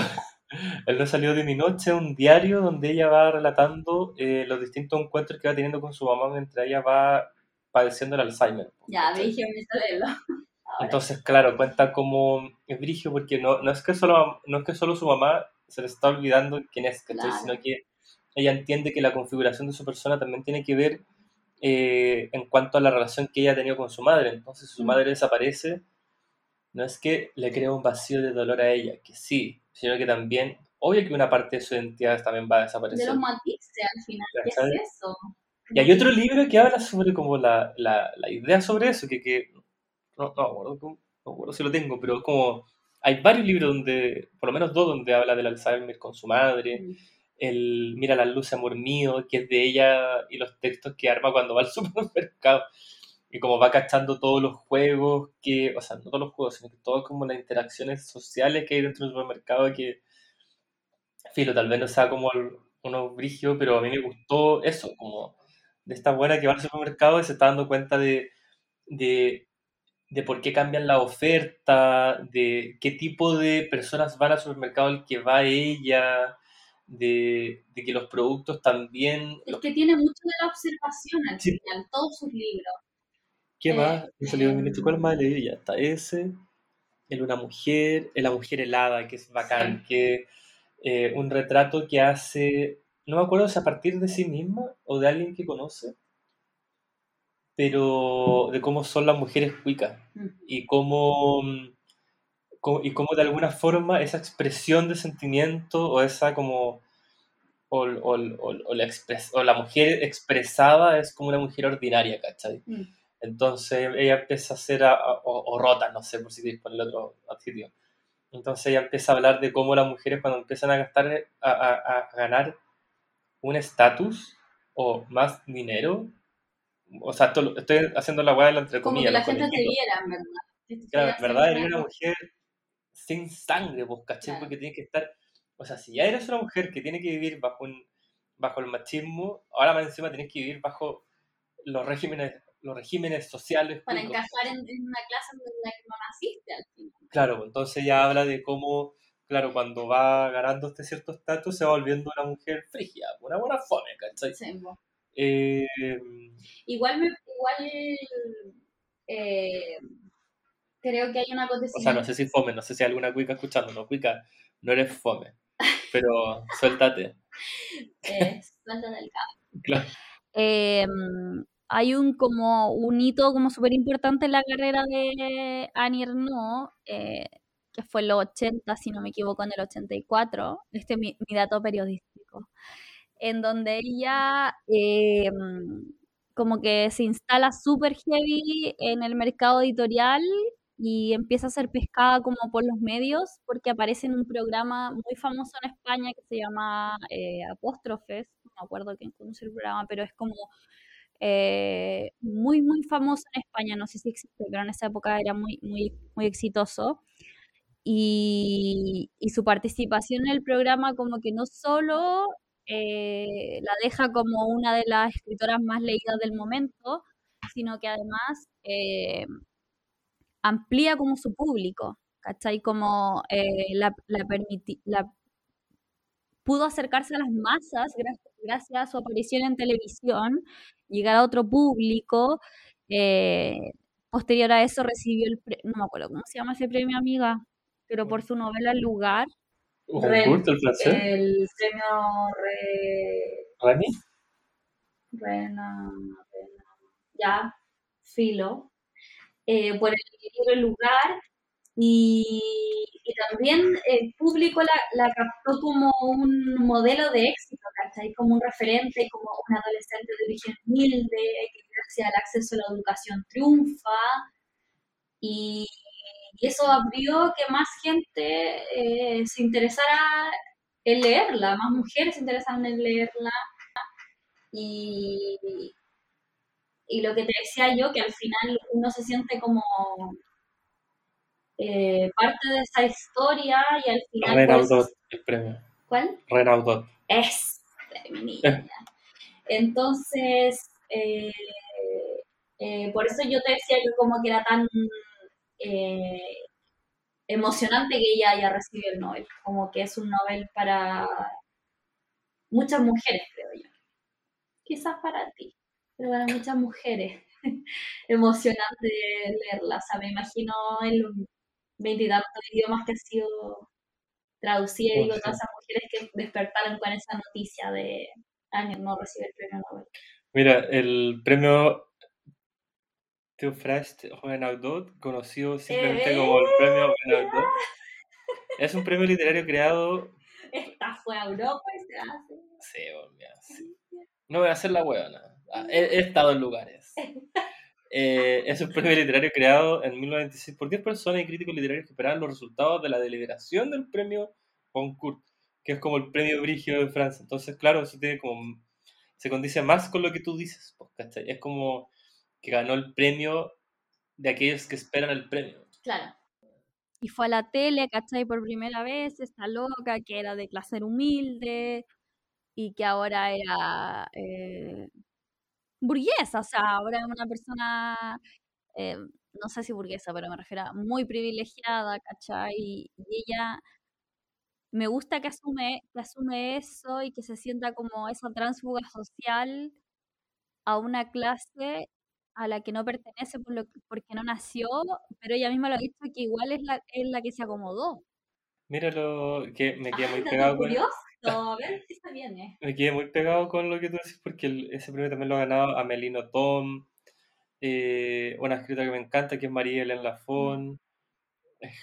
Él no salió de mi noche, un diario donde ella va relatando eh, los distintos encuentros que va teniendo con su mamá mientras ella va padeciendo el Alzheimer. Ya, leerlo. Entonces, claro, cuenta como es brigio porque no, no, es que solo, no es que solo su mamá se le está olvidando quién es, Sino que ella entiende que la configuración de su persona también tiene que ver eh, en cuanto a la relación que ella ha tenido con su madre. Entonces, su Mm. madre desaparece, no es que le crea un vacío de dolor a ella, que sí, sino que también, obvio que una parte de su identidad también va a De desaparecer. los matices al final, ¿qué es eso? Y hay otro libro que habla sobre como la, la, la idea sobre eso, que, que no, no, me acuerdo no acuerdo si lo tengo, pero es como, hay varios libros donde, por lo menos dos, donde habla del Alzheimer con su madre, Mm. el Mira la luz, amor mío, que es de ella y los textos que arma cuando va al supermercado. Y como va cachando todos los juegos que, o sea, no todos los juegos, sino que todas como las interacciones sociales que hay dentro del supermercado que, filo, tal vez no sea como el- uno brigio, pero a mí me gustó eso, como de esta buena que va al supermercado y se está dando cuenta de, de, de por qué cambian la oferta, de qué tipo de personas van al supermercado al que va ella, de, de que los productos también... Es que tiene mucho de la observación al Sí. final, todos sus libros. ¿Qué Eh, más? Em, ¿Cuál más he leído? Ya está ese. El Una Mujer, el La Mujer Helada, que es bacán, que eh, un retrato que hace, no me acuerdo si a partir de sí misma o de alguien que conoce, pero de cómo son las mujeres cuicas Mm. y cómo, mm, cómo- y cómo de alguna forma esa expresión de sentimiento o esa como o, o- o- o la, expres- o la mujer expresada es como una mujer ordinaria, ¿cachai? Mm. Entonces ella empieza a ser, a- a- o, rota, no sé por si queréis ponerle otro adjetivo. Entonces ella empieza a hablar de cómo las mujeres cuando empiezan a gastar, a- a ganar un estatus o más dinero, o sea, esto estoy haciendo la hueá de la entre Como que la gente te viera, en verdad. Claro, verdad eres una mujer sin sangre, pues, ¿cachai? Claro. Porque tiene que estar, o sea, si ya eres una mujer que tiene que vivir bajo un, bajo el machismo, ahora más encima tienes que vivir bajo los regímenes, los regímenes sociales. Para encajar en, en una clase en la que no naciste al final. Claro, pues, entonces ya habla de cómo, claro, cuando va ganando este cierto estatus se va volviendo una mujer frígida, una buena fome, ¿cachai? Sí. Eh, Igual, me, igual eh, creo que hay un o sea, acontecimiento. no sé si fome, no sé si hay alguna cuica escuchando, no, cuica, no eres fome, pero suéltate. eh, suelta del cabo. Claro. Eh, hay un como un hito como súper importante en la carrera de Annie Ernaux, eh, que fue los 80, si no me equivoco, en el 84, este es mi, mi dato periodístico, en donde ella eh, como que se instala súper heavy en el mercado editorial y empieza a ser pescada como por los medios porque aparece en un programa muy famoso en España que se llama eh, Apóstrofes, no me acuerdo quién conoce el programa, pero es como eh, muy, muy famoso en España, no sé si existe, pero en esa época era muy, muy, muy exitoso. Y, su participación en el programa como que no solo eh, la deja como una de las escritoras más leídas del momento, sino que además eh, amplía como su público, ¿cachai? Como eh, la, la, permiti- la pudo acercarse a las masas gracias, a su aparición en televisión, llegar a otro público. eh, posterior a eso recibió el, no me acuerdo cómo se llama ese premio, amiga, pero por su novela El lugar, ¿Un Ren- concurso el premio Re- ¿Remy? Rena, Rena, ya, Filo, eh, por el libro lugar, y, y también el público la, la captó como un modelo de éxito, ¿cachai? Como un referente, como un adolescente de origen humilde, que gracias al acceso a la educación triunfa, y, y eso abrió que más gente eh, se interesara en leerla, más mujeres se interesaron en leerla, y, y lo que te decía yo, que al final uno se siente como eh, parte de esa historia y al final... Renaudot, el premio. ¿Cuál? Renaudot. Es. Entonces, eh, eh, por eso yo te decía que como que era tan eh, emocionante que ella haya recibido el Nobel, como que es un Nobel para muchas mujeres, creo yo. Quizás para ti, pero para muchas mujeres. Emocionante leerla, o sea, me imagino en los veintitantos idiomas que ha sido traducida y digo, Sí. todas esas mujeres que despertaron con esa noticia de, Anier no recibe el premio Nobel. Mira, el premio Theophrast Renaudot, conocido simplemente como el premio Renaudot, es un premio literario creado. Esta fue a Europa y se hace. Sí, mira, sí. No voy a hacer la huevona. Ah, He, he estado en lugares. Eh, es un premio literario creado en 1996 por 10 personas y críticos literarios que esperaban los resultados de la deliberación del premio Goncourt, que es como el premio Brigio de Francia. Entonces, claro, eso tiene como. Se condice más con lo que tú dices, pues, ¿cachai? Es como que ganó el premio de aquellos que esperan el premio. Claro. Y fue a la tele, ¿cachai? Por primera vez, esta loca que era de clase humilde y que ahora era eh, burguesa, o sea, ahora es una persona, eh, no sé si burguesa, pero me refiero a muy privilegiada, ¿cachai? Y, y ella me gusta que asume, que asume eso y que se sienta como esa transfuga social a una clase a la que no pertenece por lo que- porque no nació, pero ella misma lo ha dicho que igual es la, es la que se acomodó. Mira lo que me quedé muy Dato pegado con, a ver si viene. me quedé muy pegado con lo que tú decís porque ese premio también lo ha ganado Amelino Tom, eh, una escritora que me encanta que es María Hélène Lafon,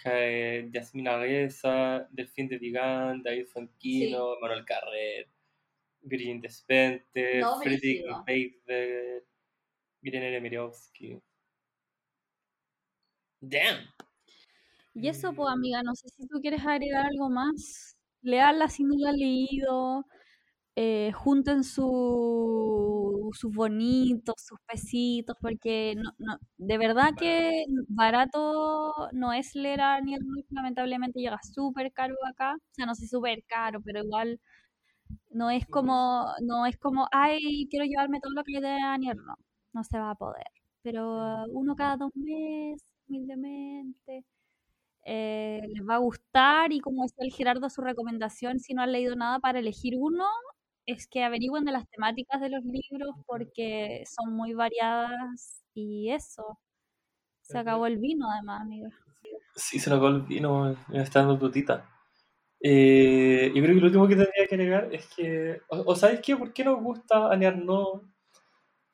eh, Yasmina Reza, Delfín de Vigan, David Fonquino, Manuel Carrer, Virgin Despentes, No, brígido. Paper, Irene Nemirovsky. Damn. Y eso, pues, Mm. amiga, no sé si tú quieres agregar algo más. Leanla si no la has leído. eh, junten su- sus bonitos, sus pesitos, porque no, no, de verdad que barato no es leer a Daniel lamentablemente llega súper caro acá. O sea, no sé súper caro, pero igual no es como, no es como, ay, quiero llevarme todo lo que le dé a Daniel, no, no se va a poder. Pero uno cada dos meses, humildemente eh, les va a gustar y como decía el Gerardo, su recomendación, si no han leído nada para elegir uno, es que averigüen de las temáticas de los libros porque son muy variadas y eso. Se acabó el vino además, amiga. Sí, se acabó el vino, me está dando tutita. Eh, yo creo que lo último que tendría que agregar es que, o, o ¿sabes qué? ¿Por qué nos gusta Annie Arnaud?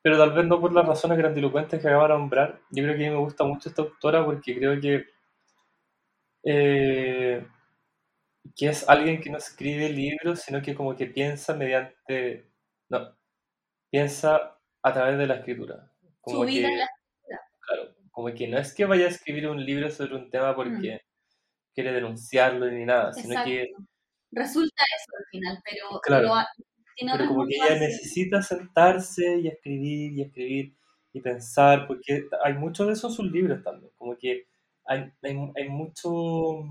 Pero tal vez no por las razones grandilocuentes que acabo de nombrar. Yo creo que a mí me gusta mucho esta autora porque creo que, eh, que es alguien que no escribe libros, sino que como que piensa mediante, no, piensa a través de la escritura. Como que, la claro, como que no es que vaya a escribir un libro sobre un tema porque quiere denunciarlo ni nada, sino que, Resulta eso al final, pero, Claro. pero pero como que ella necesita sentarse y escribir y escribir y pensar, porque hay mucho de eso en sus libros también, como que hay, hay, hay mucho...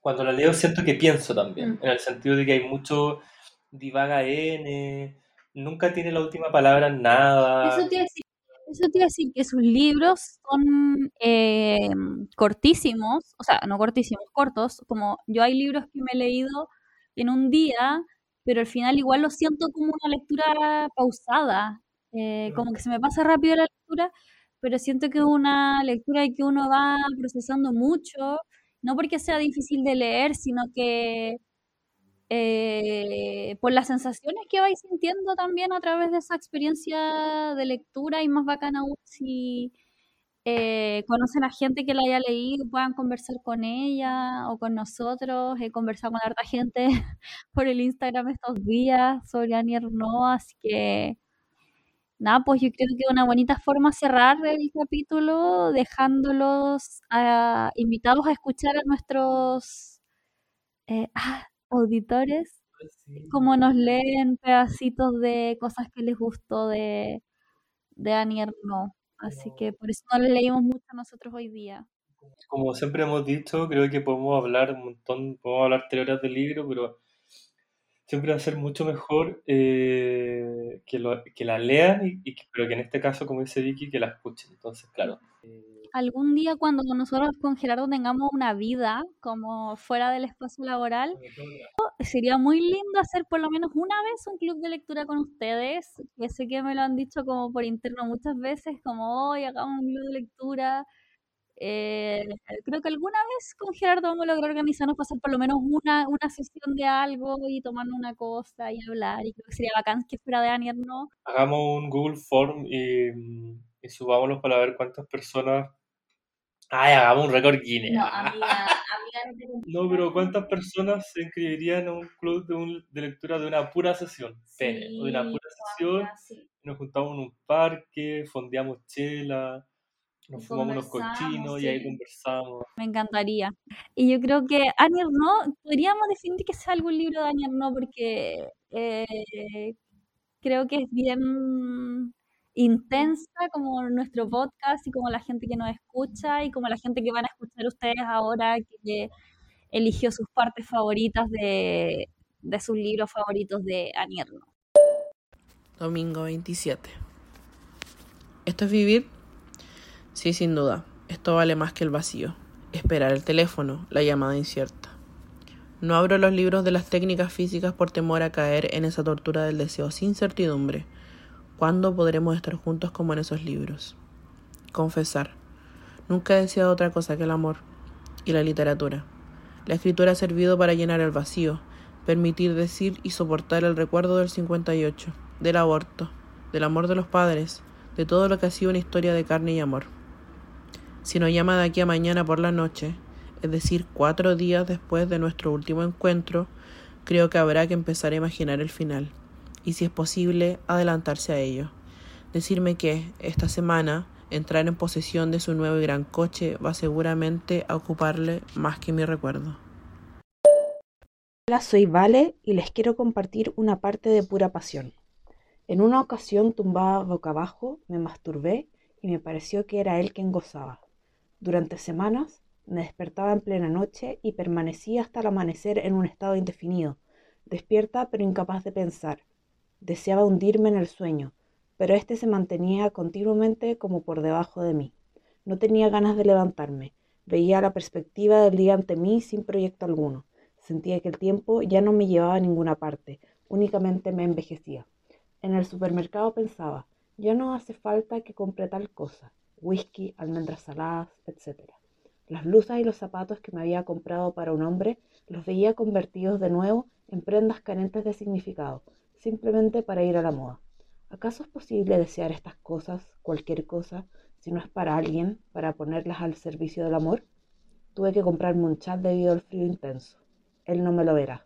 Cuando la leo siento que pienso también, Mm. en el sentido de que hay mucho divaga N, nunca tiene la última palabra en nada. Eso te iba a decir, eso te iba a decir que sus libros son eh, cortísimos, o sea, no cortísimos, cortos, como yo hay libros que me he leído en un día, pero al final igual lo siento como una lectura pausada, eh, como que se me pasa rápido la lectura, pero siento que es una lectura que uno va procesando mucho, no porque sea difícil de leer, sino que eh, por las sensaciones que vais sintiendo también a través de esa experiencia de lectura y más bacana aún si eh, conocen a gente que la haya leído, puedan conversar con ella o con nosotros. He conversado con harta gente por el Instagram estos días sobre Annie Ernaux, así que nada, pues yo creo que una bonita forma cerrar el capítulo dejándolos ah, invitados a escuchar a nuestros eh, ah, auditores como nos leen pedacitos de cosas que les gustó de, de Annie Ernaux. Así que por eso no le leímos mucho a nosotros hoy día. Como siempre hemos dicho, creo que podemos hablar un montón, podemos hablar tres horas del libro, pero siempre va a ser mucho mejor eh, que, lo- que la lean, y, y pero que en este caso, como dice Vicky, que la escuchen. Entonces, claro. Algún día cuando nosotros con Gerardo tengamos una vida como fuera del espacio laboral, sería muy lindo hacer por lo menos una vez un club de lectura con ustedes, que sé que me lo han dicho como por interno muchas veces, como hoy hagamos un club de lectura Eh, creo que alguna vez con Gerardo vamos a lograr organizarnos pasar por lo menos una, una sesión de algo y tomar una cosa y hablar. Y creo que sería bacán que fuera de Anier, ¿no? Hagamos un Google Form y, y subámoslo para ver cuántas personas. Ay, hagamos un récord Guinness. No, amiga, amiga, no te No, pero ¿cuántas personas se inscribirían en un club de, un- de lectura de una pura sesión? Pene, de una Sí, pura sesión, amiga, sí. nos juntamos en un parque, fondeamos chela, nos fumamos unos cochinos y ahí sí. conversamos. Me encantaría. Y yo creo que Anier no, podríamos definir que sea algún libro de Anier no, porque eh, creo que es bien intensa como nuestro podcast y como la gente que nos escucha y como la gente que van a escuchar ustedes ahora que eligió sus partes favoritas de, de sus libros favoritos de Anier no. Domingo 27. ¿Esto es vivir? Sí, sin duda. Esto vale más que el vacío. Esperar el teléfono, la llamada incierta. No abro los libros de las técnicas físicas por temor a caer en esa tortura del deseo sin certidumbre. ¿Cuándo podremos estar juntos como en esos libros? Confesar. Nunca he deseado otra cosa que el amor y la literatura. La escritura ha servido para llenar el vacío, permitir decir y soportar el recuerdo del 58, del aborto, del amor de los padres, de todo lo que ha sido una historia de carne y amor. Si nos llama de aquí a mañana por la noche, es decir, cuatro días después de nuestro último encuentro, creo que habrá que empezar a imaginar el final, y si es posible, adelantarse a ello. Decirme que, esta semana, entrar en posesión de su nuevo y gran coche va seguramente a ocuparle más que mi recuerdo. Hola, soy Vale y les quiero compartir una parte de pura pasión. En una ocasión, tumbada boca abajo, me masturbé y me pareció que era él quien gozaba. Durante semanas me despertaba en plena noche y permanecía hasta el amanecer en un estado indefinido, despierta pero incapaz de pensar. Deseaba hundirme en el sueño, pero éste se mantenía continuamente como por debajo de mí. No tenía ganas de levantarme, veía la perspectiva del día ante mí sin proyecto alguno. Sentía que el tiempo ya no me llevaba a ninguna parte, únicamente me envejecía. En el supermercado pensaba, ya no hace falta que compre tal cosa, whisky, almendras saladas, etc. Las blusas y los zapatos que me había comprado para un hombre los veía convertidos de nuevo en prendas carentes de significado, simplemente para ir a la moda. ¿Acaso es posible desear estas cosas, cualquier cosa, si no es para alguien, para ponerlas al servicio del amor? Tuve que comprarme un chat debido al frío intenso. Él no me lo verá.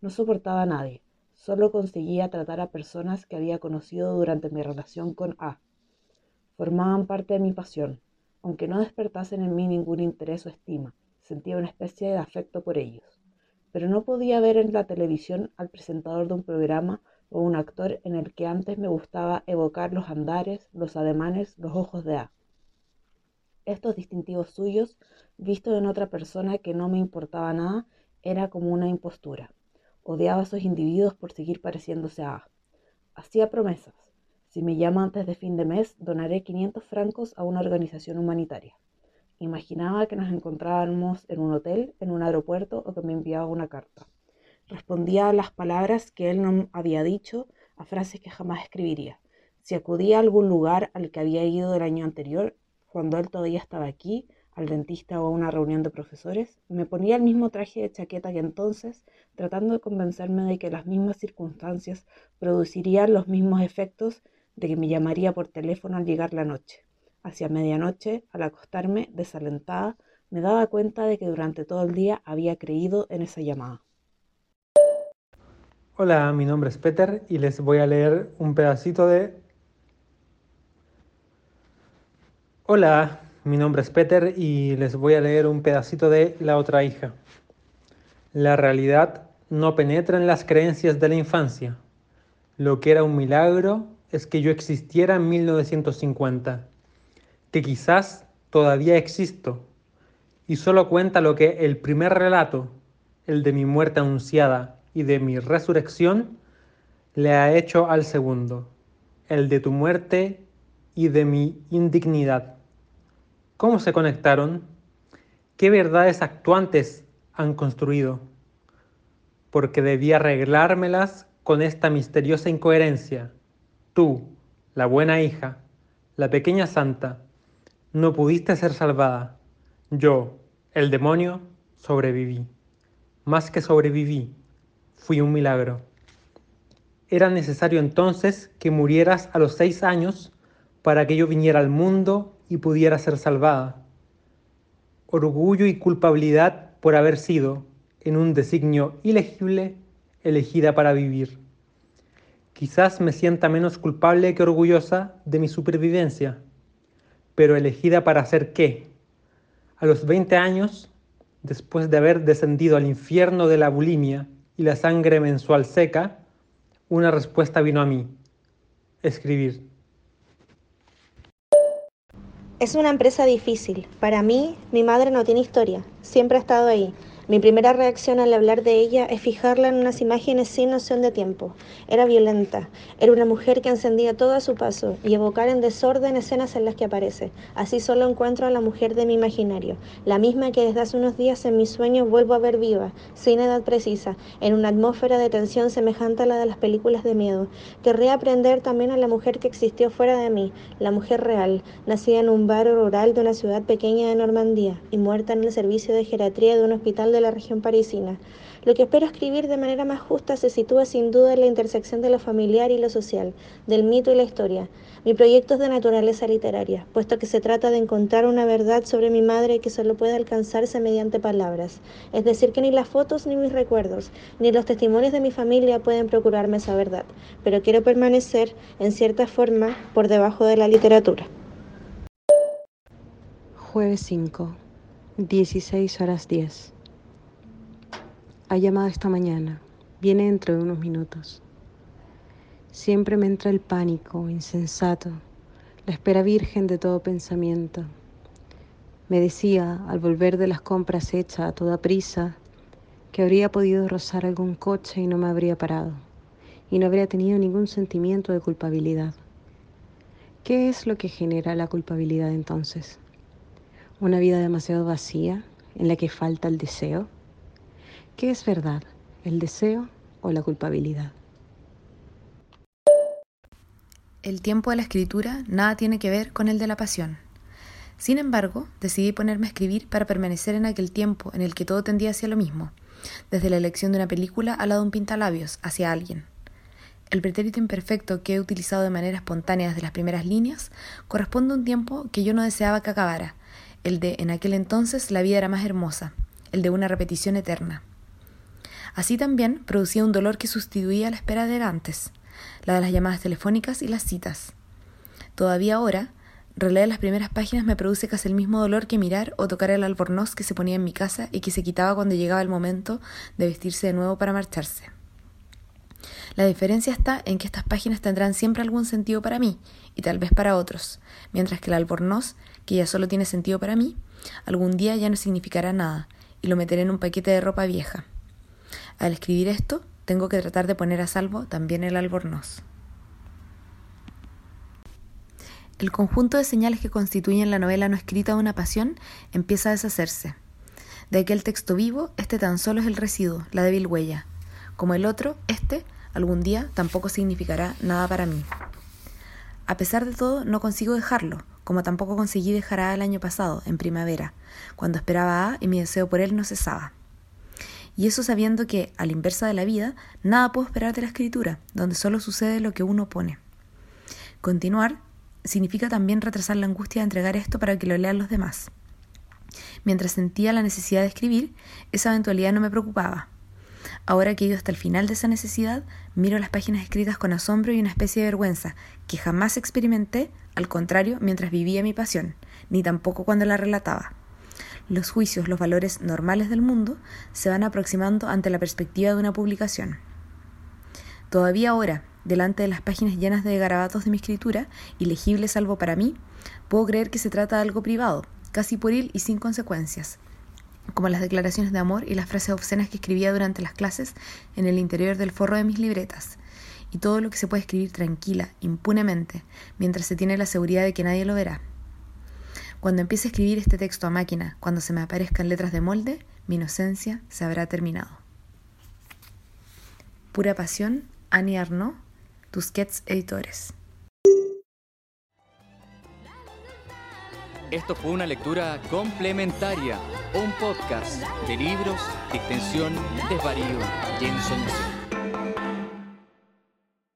No soportaba a nadie, solo conseguía tratar a personas que había conocido durante mi relación con A. Formaban parte de mi pasión, aunque no despertasen en mí ningún interés o estima, sentía una especie de afecto por ellos. Pero no podía ver en la televisión al presentador de un programa o un actor en el que antes me gustaba evocar los andares, los ademanes, los ojos de A. Estos distintivos suyos, vistos en otra persona que no me importaba nada, era como una impostura. Odiaba a esos individuos por seguir pareciéndose a A. Hacía promesas. Si me llama antes de fin de mes, donaré 500 francos a una organización humanitaria. Imaginaba que nos encontrábamos en un hotel, en un aeropuerto o que me enviaba una carta. Respondía a las palabras que él no había dicho, a frases que jamás escribiría. Si acudía a algún lugar al que había ido el año anterior, cuando él todavía estaba aquí, al dentista o a una reunión de profesores, me ponía el mismo traje de chaqueta que entonces, tratando de convencerme de que las mismas circunstancias producirían los mismos efectos de que me llamaría por teléfono al llegar la noche. Hacia medianoche, al acostarme, desalentada, me daba cuenta de que durante todo el día había creído en esa llamada. Hola, mi nombre es Peter y les voy a leer un pedacito de... Hola, mi nombre es Peter y les voy a leer un pedacito de La otra hija. La realidad no penetra en las creencias de la infancia. Lo que era un milagro es que yo existiera en 1950, que quizás todavía existo, y solo cuenta lo que el primer relato, el de mi muerte anunciada y de mi resurrección, le ha hecho al segundo, el de tu muerte y de mi indignidad. ¿Cómo se conectaron? ¿Qué verdades actuantes han construido? Porque debía arreglármelas con esta misteriosa incoherencia. Tú, la buena hija, la pequeña santa, No pudiste ser salvada. Yo, el demonio, sobreviví. Más que sobreviví, fui un milagro. Era necesario entonces que murieras a los seis años para que yo viniera al mundo y pudiera ser salvada. Orgullo y culpabilidad por haber sido, en un designio ilegible, elegida para vivir. Quizás me sienta menos culpable que orgullosa de mi supervivencia, pero elegida para hacer qué? A los 20 años, después de haber descendido al infierno de la bulimia y la sangre mensual seca, una respuesta vino a mí. Escribir. Es una empresa difícil. Para mí, mi madre no tiene historia. Siempre ha estado ahí. Mi primera reacción al hablar de ella es fijarla en unas imágenes sin noción de tiempo. Era violenta, era una mujer que encendía todo a su paso y evocar en desorden escenas en las que aparece. Así solo encuentro a la mujer de mi imaginario, la misma que desde hace unos días en mis sueños vuelvo a ver viva, sin edad precisa, en una atmósfera de tensión semejante a la de las películas de miedo. Querría aprender también a la mujer que existió fuera de mí, la mujer real, nacida en un barrio rural de una ciudad pequeña de Normandía y muerta en el servicio de geriatría de un hospital de la región parisina. Lo que espero escribir de manera más justa se sitúa sin duda en la intersección de lo familiar y lo social, del mito y la historia. Mi proyecto es de naturaleza literaria, puesto que se trata de encontrar una verdad sobre mi madre que solo puede alcanzarse mediante palabras. Es decir, que ni las fotos ni mis recuerdos, ni los testimonios de mi familia pueden procurarme esa verdad, pero quiero permanecer, en cierta forma, por debajo de la literatura. Jueves 5, 16 horas 10. Ha llamado esta mañana. Viene dentro de unos minutos. Siempre me entra el pánico, insensato, la espera virgen de todo pensamiento. Me decía, al volver de las compras hecha a toda prisa, que habría podido rozar algún coche y no me habría parado, y no habría tenido ningún sentimiento de culpabilidad. ¿Qué es lo que genera la culpabilidad entonces? ¿Una vida demasiado vacía en la que falta el deseo? ¿Qué es verdad? ¿El deseo o la culpabilidad? El tiempo de la escritura nada tiene que ver con el de la pasión. Sin embargo, decidí ponerme a escribir para permanecer en aquel tiempo en el que todo tendía hacia lo mismo, desde la elección de una película a la de un pintalabios hacia alguien. El pretérito imperfecto que he utilizado de manera espontánea desde las primeras líneas corresponde a un tiempo que yo no deseaba que acabara, el de en aquel entonces la vida era más hermosa, el de una repetición eterna. Así también producía un dolor que sustituía la espera de antes, la de las llamadas telefónicas y las citas. Todavía ahora, releer las primeras páginas me produce casi el mismo dolor que mirar o tocar el albornoz que se ponía en mi casa y que se quitaba cuando llegaba el momento de vestirse de nuevo para marcharse. La diferencia está en que estas páginas tendrán siempre algún sentido para mí y tal vez para otros, mientras que el albornoz, que ya solo tiene sentido para mí, algún día ya no significará nada y lo meteré en un paquete de ropa vieja. Al escribir esto, tengo que tratar de poner a salvo también el albornoz. El conjunto de señales que constituyen la novela no escrita de una pasión empieza a deshacerse. De aquel texto vivo, este tan solo es el residuo, la débil huella. Como el otro, este, algún día, tampoco significará nada para mí. A pesar de todo, no consigo dejarlo, como tampoco conseguí dejar a el año pasado, en primavera, cuando esperaba a y mi deseo por él no cesaba. Y eso sabiendo que, a la inversa de la vida, nada puedo esperar de la escritura, donde solo sucede lo que uno pone. Continuar significa también retrasar la angustia de entregar esto para que lo lean los demás. Mientras sentía la necesidad de escribir, esa eventualidad no me preocupaba. Ahora que he ido hasta el final de esa necesidad, miro las páginas escritas con asombro y una especie de vergüenza que jamás experimenté, al contrario, mientras vivía mi pasión, ni tampoco cuando la relataba los juicios, los valores normales del mundo se van aproximando ante la perspectiva de una publicación. Todavía ahora, delante de las páginas llenas de garabatos de mi escritura, ilegibles salvo para mí, puedo creer que se trata de algo privado, casi pueril y sin consecuencias, como las declaraciones de amor y las frases obscenas que escribía durante las clases en el interior del forro de mis libretas, y todo lo que se puede escribir tranquila, impunemente, mientras se tiene la seguridad de que nadie lo verá. Cuando empiece a escribir este texto a máquina, cuando se me aparezcan letras de molde, mi inocencia se habrá terminado. Pura pasión, Annie Arnaud, Tusquets Editores. Esto fue una lectura complementaria, un podcast de libros, de extensión, desvarío y ensoñación.